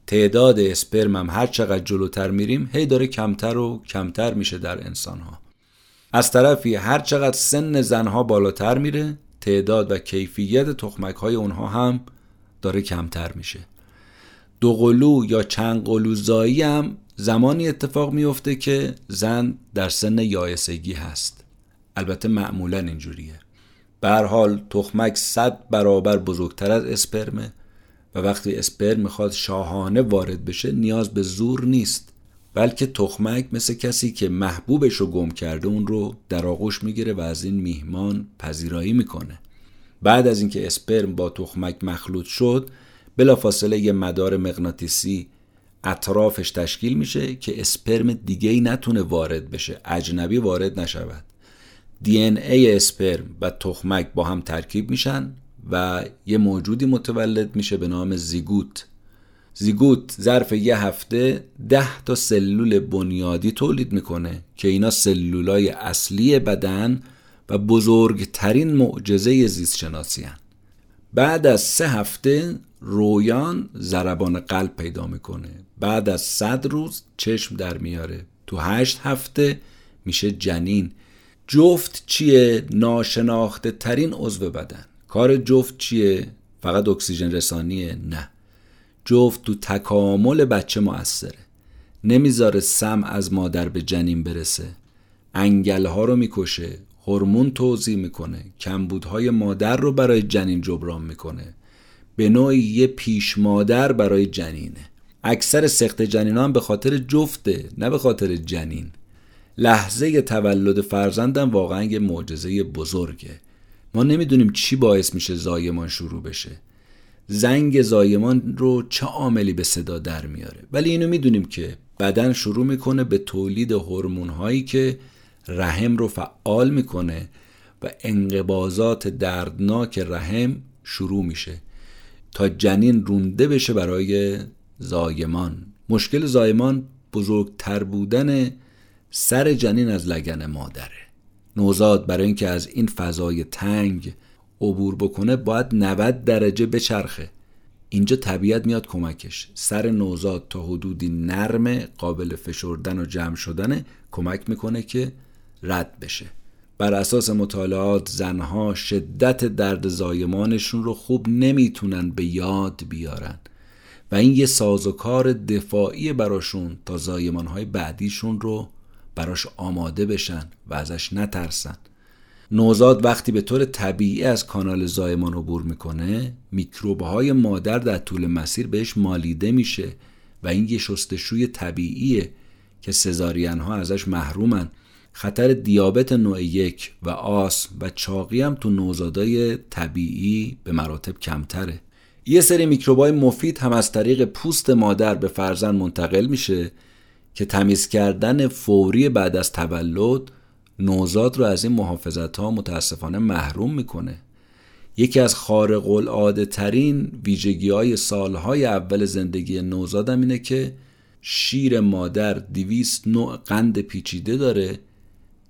تعداد اسپرم هم هر چقدر جلوتر میریم هی داره کمتر و کمتر میشه در انسان ها از طرفی هر چقدر سن زنها بالاتر میره تعداد و کیفیت تخمک های اونها هم داره کمتر میشه. دو قلو یا چند قلو زایی هم زمانی اتفاق میفته که زن در سن یایسگی هست. البته معمولا اینجوریه. به حال تخمک صد برابر بزرگتر از اسپرمه و وقتی اسپرم می‌خواد شاهانه وارد بشه نیاز به زور نیست. بلکه تخمک مثل کسی که محبوبش رو گم کرده اون رو در آغوش می‌گیره و از این میهمان پذیرایی می‌کنه. بعد از اینکه اسپرم با تخمک مخلوط شد بلافاصله یه مدار مغناطیسی اطرافش تشکیل میشه که اسپرم دیگه ای نتونه وارد بشه اجنبی وارد نشود. دی ای اسپرم و تخمک با هم ترکیب میشن و یه موجودی متولد میشه به نام زیگوت. زیگوت ظرف یه هفته ده تا سلول بنیادی تولید می‌کنه که اینا سلولای اصلی بدن و بزرگترین معجزه زیست شناسی هن. بعد از سه هفته رویان ضربان قلب پیدا می‌کنه. بعد از صد روز چشم در میاره. تو هشت هفته میشه جنین. جفت چیه ناشناخته ترین عضو بدن؟ کار جفت چیه؟ فقط اکسیژن رسانیه؟ نه. جفت تو تکامل بچه موثره. نمی‌ذاره سم از مادر به جنین برسه. انگل ها رو می‌کشه هورمون توضیح می‌کنه کمبودهای مادر رو برای جنین جبران می‌کنه. به نوعی یه پیش مادر برای جنینه. اکثر سخت جنین هم به خاطر جفته نه به خاطر جنین. لحظه تولد فرزندم واقعا یه معجزه بزرگه. ما نمی‌دونیم چی باعث میشه زایمان شروع بشه. زنگ زایمان رو چه عاملی به صدا در میاره؟ ولی اینو می‌دونیم که بدن شروع می‌کنه به تولید هورمون هایی که رحم رو فعال می‌کنه و انقبازات دردناک رحم شروع میشه تا جنین رونده بشه برای زایمان. مشکل زایمان بزرگتر بودن سر جنین از لگن مادره. نوزاد برای اینکه از این فضای تنگ عبور بکنه باید 90 درجه بچرخه. اینجا طبیعت میاد کمکش. سر نوزاد تا حدودی نرم قابل فشردن و جمع شدن کمک می‌کنه که رد بشه. بر اساس مطالعات زنها شدت درد زایمانشون رو خوب نمی‌تونن به یاد بیارن. و این یه سازوکار دفاعی براشون تا زایمانهای بعدیشون رو براش آماده بشن و ازش نترسن. نوزاد وقتی به طور طبیعی از کانال زایمان عبور می‌کنه میکروب های مادر در طول مسیر بهش مالیده میشه و این یه شستشوی طبیعیه که سزارین ها ازش محرومن. خطر دیابت نوع یک و آس و چاقی هم تو نوزادای طبیعی به مراتب کمتره. یه سری میکروبای مفید هم از طریق پوست مادر به فرزند منتقل میشه که تمیز کردن فوری بعد از تولد نوزاد رو از این محافظت ها متاسفانه محروم می‌کنه. یکی از خارق العاده ترین ویژگی های سالهای اول زندگی نوزادم اینه که شیر مادر دیویست نوع قند پیچیده داره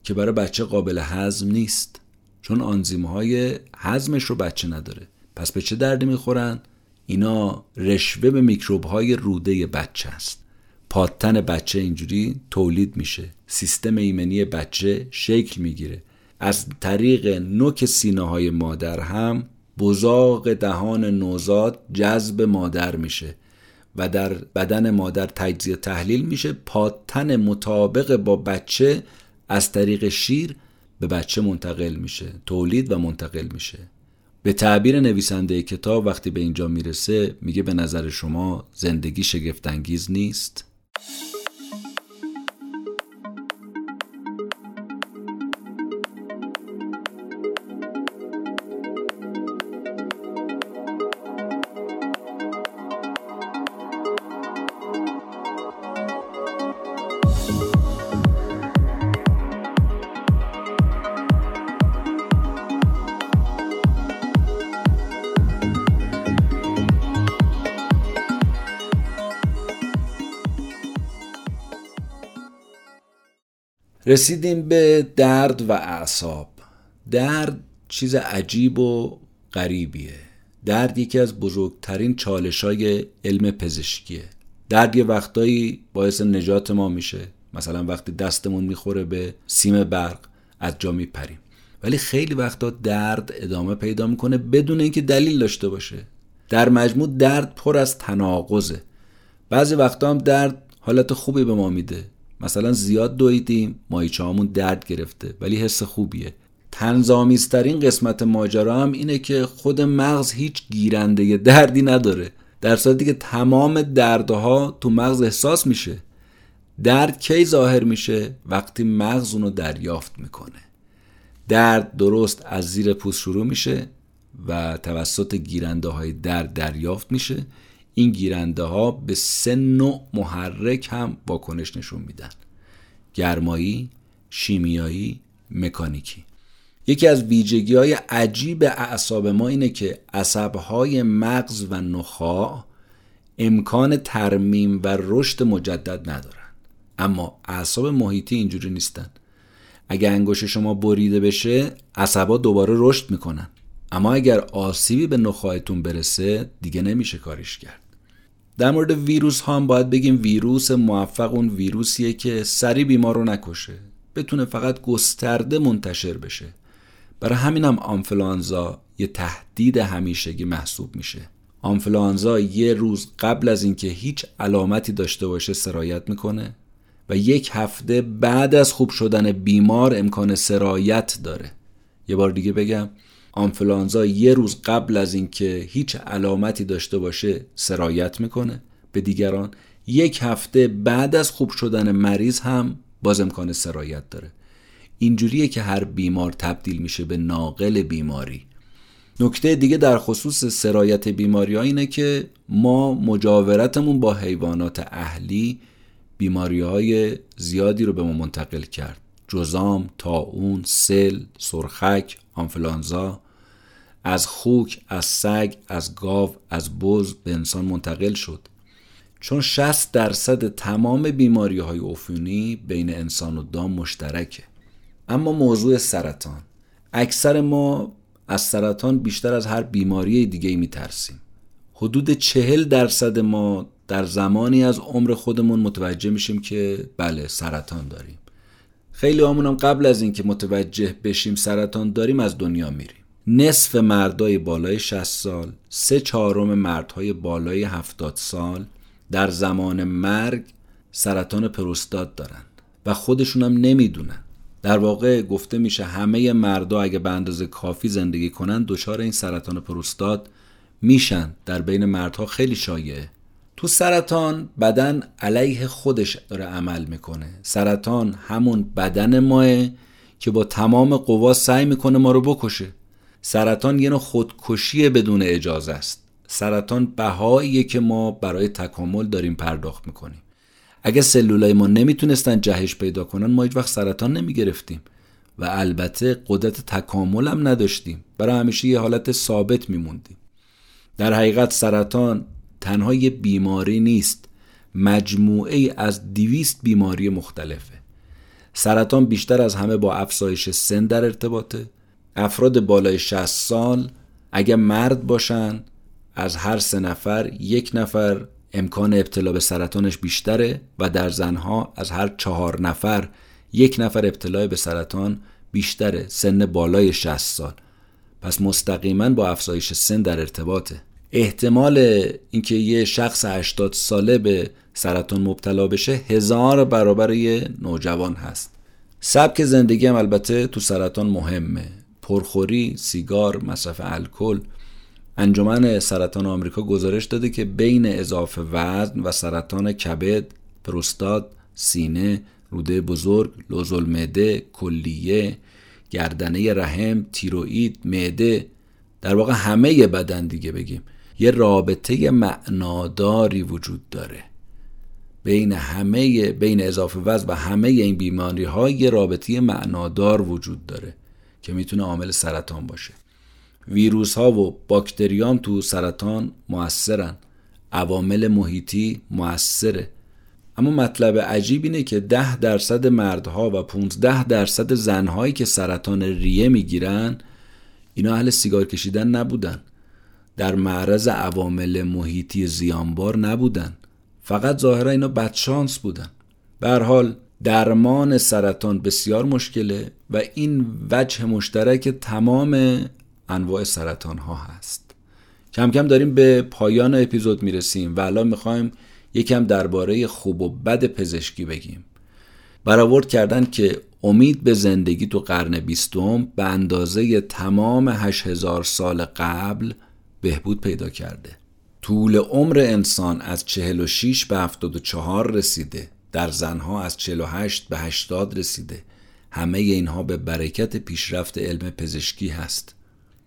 که برای بچه قابل هضم نیست. چون آنزیم های هضمش رو بچه نداره. پس به چه دردی می‌خورن؟ اینا رشوه به میکروب های روده بچه است پادتن بچه اینجوری تولید میشه. سیستم ایمنی بچه شکل می‌گیره. از طریق نوک سینه های مادر هم بزاق دهان نوزاد جذب مادر میشه و در بدن مادر تجزیه تحلیل میشه. پادتن مطابق با بچه از طریق شیر به بچه منتقل میشه. تولید و منتقل میشه. به تعبیر نویسنده کتاب وقتی به اینجا می‌رسه میگه به نظر شما زندگی شگفتانگیز نیست؟ you رسیدیم به درد و اعصاب. درد چیز عجیب و غریبیه. درد یکی از بزرگترین چالش های علم پزشکیه. درد یه وقتایی باعث نجات ما میشه. مثلا وقتی دستمون می‌خوره به سیم برق از جا میپریم. ولی خیلی وقتا درد ادامه پیدا می‌کنه بدون اینکه دلیل داشته باشه. در مجموع درد پر از تناقضه. بعضی وقتا هم درد حالت خوبی به ما میده. مثلا زیاد دویدیم مایچه همون درد گرفته ولی حس خوبیه. تنظامیسترین قسمت ماجرا هم اینه که خود مغز هیچ گیرنده دردی نداره. در صورتی که تمام دردها تو مغز احساس میشه. درد کی ظاهر میشه؟ وقتی مغز اونو دریافت می‌کنه. درد درست از زیر پوست شروع میشه و توسط گیرنده های درد دریافت میشه. این گیرنده ها به سه نوع محرک هم واکنش نشون میدن. گرمایی، شیمیایی، مکانیکی. یکی از ویژگی های عجیب اعصاب ما اینه که عصب های مغز و نخاع امکان ترمیم و رشد مجدد ندارن. اما اعصاب محیطی اینجوری نیستن. اگر انگوش شما بریده بشه عصبا دوباره رشد می‌کنن. اما اگر آسیبی به نخواهتون برسه دیگه نمیشه کارش کرد. در مورد ویروس ها هم باید بگیم ویروس موفق اون ویروسیه که سری بیمار رو نکشه. بتونه فقط گسترده منتشر بشه. برای همین هم آنفلانزا یه تهدید همیشگی محسوب میشه. آنفلانزا یه روز قبل از اینکه هیچ علامتی داشته باشه سرایت می‌کنه و یک هفته بعد از خوب شدن بیمار امکان سرایت داره. یه بار دیگه بگم آنفلانزا یه روز قبل از اینکه هیچ علامتی داشته باشه سرایت می‌کنه. به دیگران یک هفته بعد از خوب شدن مریض هم باز امکان سرایت داره. اینجوریه که هر بیمار تبدیل میشه به ناقل بیماری. نکته دیگه در خصوص سرایت بیماری ها اینه که ما مجاورتمون با حیوانات اهلی بیماری های زیادی رو به ما منتقل کرد. جزام، تاون، سل، سرخک، آنفلانزا از خوک، از سگ، از گاو، از بز به انسان منتقل شد. چون 60 درصد تمام بیماری های عفونی بین انسان و دام مشترکه. اما موضوع سرطان. اکثر ما از سرطان بیشتر از هر بیماری دیگه می ترسیم حدود چهل درصد ما در زمانی از عمر خودمون متوجه میشیم که بله سرطان داریم. خیلی هم قبل از اینکه متوجه بشیم سرطان داریم از دنیا میریم. نصف مردای بالای 60 سال سه چهارم مردهای بالای 70 سال در زمان مرگ سرطان پروستات دارن و خودشون هم نمی‌دونن. در واقع گفته میشه همه مردا اگه به اندازه کافی زندگی کنن دچار این سرطان پروستات میشن. در بین مردها خیلی شایعه. تو سرطان بدن علیه خودش داره عمل می‌کنه. سرطان همون بدن ماه که با تمام قوا سعی می‌کنه ما رو بکشه. سرطان یه نوع خودکشی بدون اجازه است. سرطان بهاییه که ما برای تکامل داریم پرداخت می‌کنیم. اگه سلولای ما نمی‌تونستن جهش پیدا کنن ما هیچ وقت سرطان نمی‌گرفتیم. و البته قدرت تکامل هم نداشتیم. برای همیشه یه حالت ثابت میموندیم. در حقیقت سرطان تنها یه بیماری نیست. مجموعه از دیویست بیماری مختلفه. سرطان بیشتر از همه با افزایش سن در ارتباطه. افراد بالای 60 سال اگه مرد باشن از هر سه نفر یک نفر امکان ابتلا به سرطانش بیشتره و در زنها از هر چهار نفر یک نفر ابتلا به سرطان بیشتره سن بالای 60 سال. پس مستقیما با افزایش سن در ارتباطه. احتمال اینکه یه شخص 80 ساله به سرطان مبتلا بشه هزار برابر یه نوجوان هست. سبک زندگی هم البته تو سرطان مهمه. پرخوری، سیگار، مصرف الکل. انجمن سرطان آمریکا گزارش داده که بین اضافه وزن و سرطان کبد، پروستات، سینه، روده بزرگ، لوزالمعده، کلیه، گردنه رحم، تیروئید، معده. در واقع همه بدن دیگه بگیم. یه رابطه معناداری وجود داره. بین همه بین اضافه وزن و همه این بیماری ها یه رابطه معنادار وجود داره. که می‌تونه عامل سرطان باشه. ویروس ها و باکتریام تو سرطان موثرن. عوامل محیطی موثره. اما مطلب عجیب اینه که ده درصد مردها و 15 درصد زنهایی که سرطان ریه می‌گیرن اینا اهل سیگار کشیدن نبودن. در معرض عوامل محیطی زیانبار نبودن. فقط ظاهرا اینا بدشانس بودن. به حال درمان سرطان بسیار مشکله و این وجه مشترک تمام انواع سرطان ها هست. کم کم داریم به پایان اپیزود می‌رسیم و الان می‌خوایم یکم درباره خوب و بد پزشکی بگیم. برآورد کردن که امید به زندگی تو قرن بیستم به اندازه تمام 8000 سال قبل بهبود پیدا کرده. طول عمر انسان از 46 به 74 رسیده. در زنها از 48 به 80 رسیده. همه اینها به برکت پیشرفت علم پزشکی هست.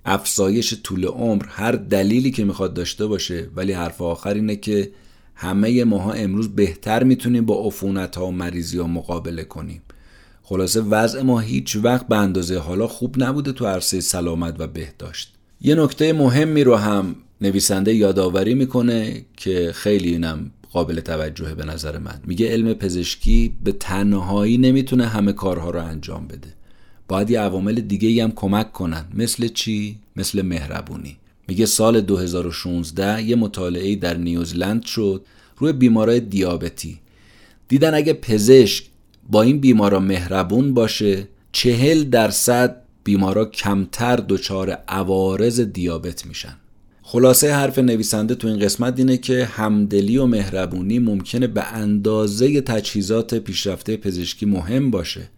افزایش طول عمر هر دلیلی که می‌خواد داشته باشه ولی حرف آخر اینه که همه ماها امروز بهتر می‌تونیم با عفونت ها و مریضی ها مقابله کنیم. خلاصه وضع ما هیچ وقت به اندازه حالا خوب نبوده تو عرصه سلامت و بهداشت. یه نکته مهمی رو هم نویسنده یادآوری می‌کنه که خیلی اینم قابل توجهه به نظر من. میگه علم پزشکی به تنهایی نمی‌تونه همه کارها رو انجام بده. باید یه عوامل دیگه هم کمک کنن. مثل چی؟ مثل مهربونی. میگه سال 2016 یه مطالعه در نیوزلند شد روی بیمارای دیابتی. دیدن اگه پزشک با این بیمارا مهربون باشه چهل درصد بیمارا کمتر دچار عوارض دیابت میشن. خلاصه حرف نویسنده تو این قسمت اینه که همدلی و مهربونی ممکنه به اندازه تجهیزات پیشرفته پزشکی مهم باشه.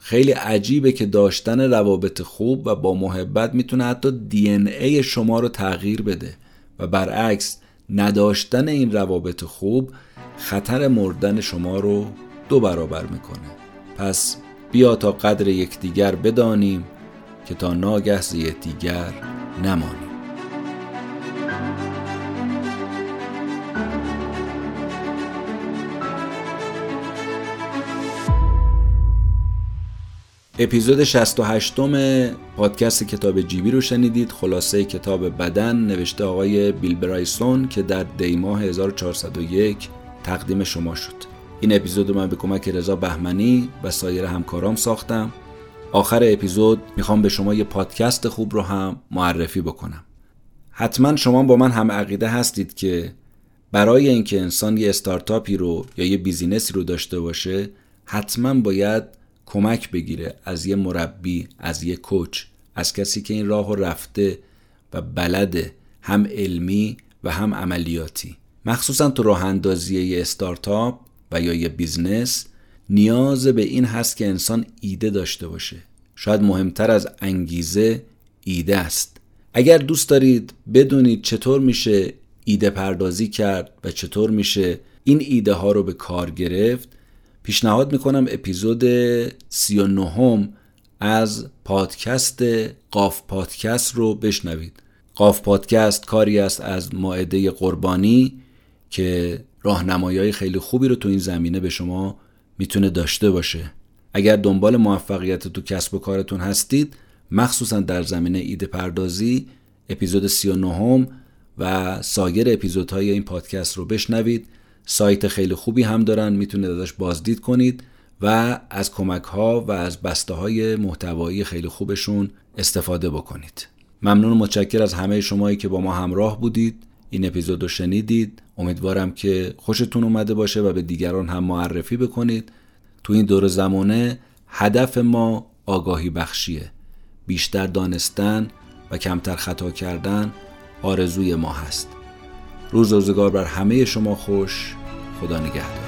خیلی عجیبه که داشتن روابط خوب و با محبت می‌تونه حتی دی ای شما رو تغییر بده و برعکس نداشتن این روابط خوب خطر مردن شما رو دو برابر می‌کنه. پس بیا تا قدر یکدیگر بدانیم که تا ناگه یکدیگر نمانیم. اپیزود 68 م پادکست کتاب جیبی رو شنیدید. خلاصه کتاب بدن نوشته آقای بیل برایسون که در دیماه 1401 تقدیم شما شد. این اپیزود رو من به کمک رضا بهمنی و سایر همکارام ساختم. آخر اپیزود می‌خوام به شما یه پادکست خوب رو هم معرفی بکنم. حتما شما با من هم عقیده هستید که برای اینکه انسان یه استارتاپی رو یا یه بیزینسی رو داشته باشه حتما باید کمک بگیره از یه مربی از یه کوچ از کسی که این راه رفته و بلده هم علمی و هم عملیاتی. مخصوصا تو راه اندازی یه استارتاپ و یا یه business نیاز به این هست که انسان ایده داشته باشه. شاید مهمتر از انگیزه ایده است. اگر دوست دارید بدونید چطور میشه ایده پردازی کرد و چطور میشه این ایده ها رو به کار گرفت پیشنهاد می‌کنم اپیزود 39 از پادکست قاف پادکست رو بشنوید. قاف پادکست کاری است از مائده قربانی که راهنمایی خیلی خوبی رو تو این زمینه به شما می‌تونه داشته باشه. اگر دنبال موفقیت تو کسب و کارتون هستید مخصوصا در زمینه ایده پردازی اپیزود 39 و سایر اپیزودهای این پادکست رو بشنوید. سایت خیلی خوبی هم دارن می‌تونید ازش بازدید کنید و از کمک ها و از بسته های محتوایی خیلی خوبشون استفاده بکنید. ممنون و متشکر از همه شمایی که با ما همراه بودید. این اپیزود رو شنیدید. امیدوارم که خوشتون اومده باشه و به دیگران هم معرفی بکنید. تو این دور زمانه هدف ما آگاهی بخشیه. بیشتر دانستن و کمتر خطا کردن آرزوی ما هست. روز روزگار بر همه شما خوش. خدا نگهدار.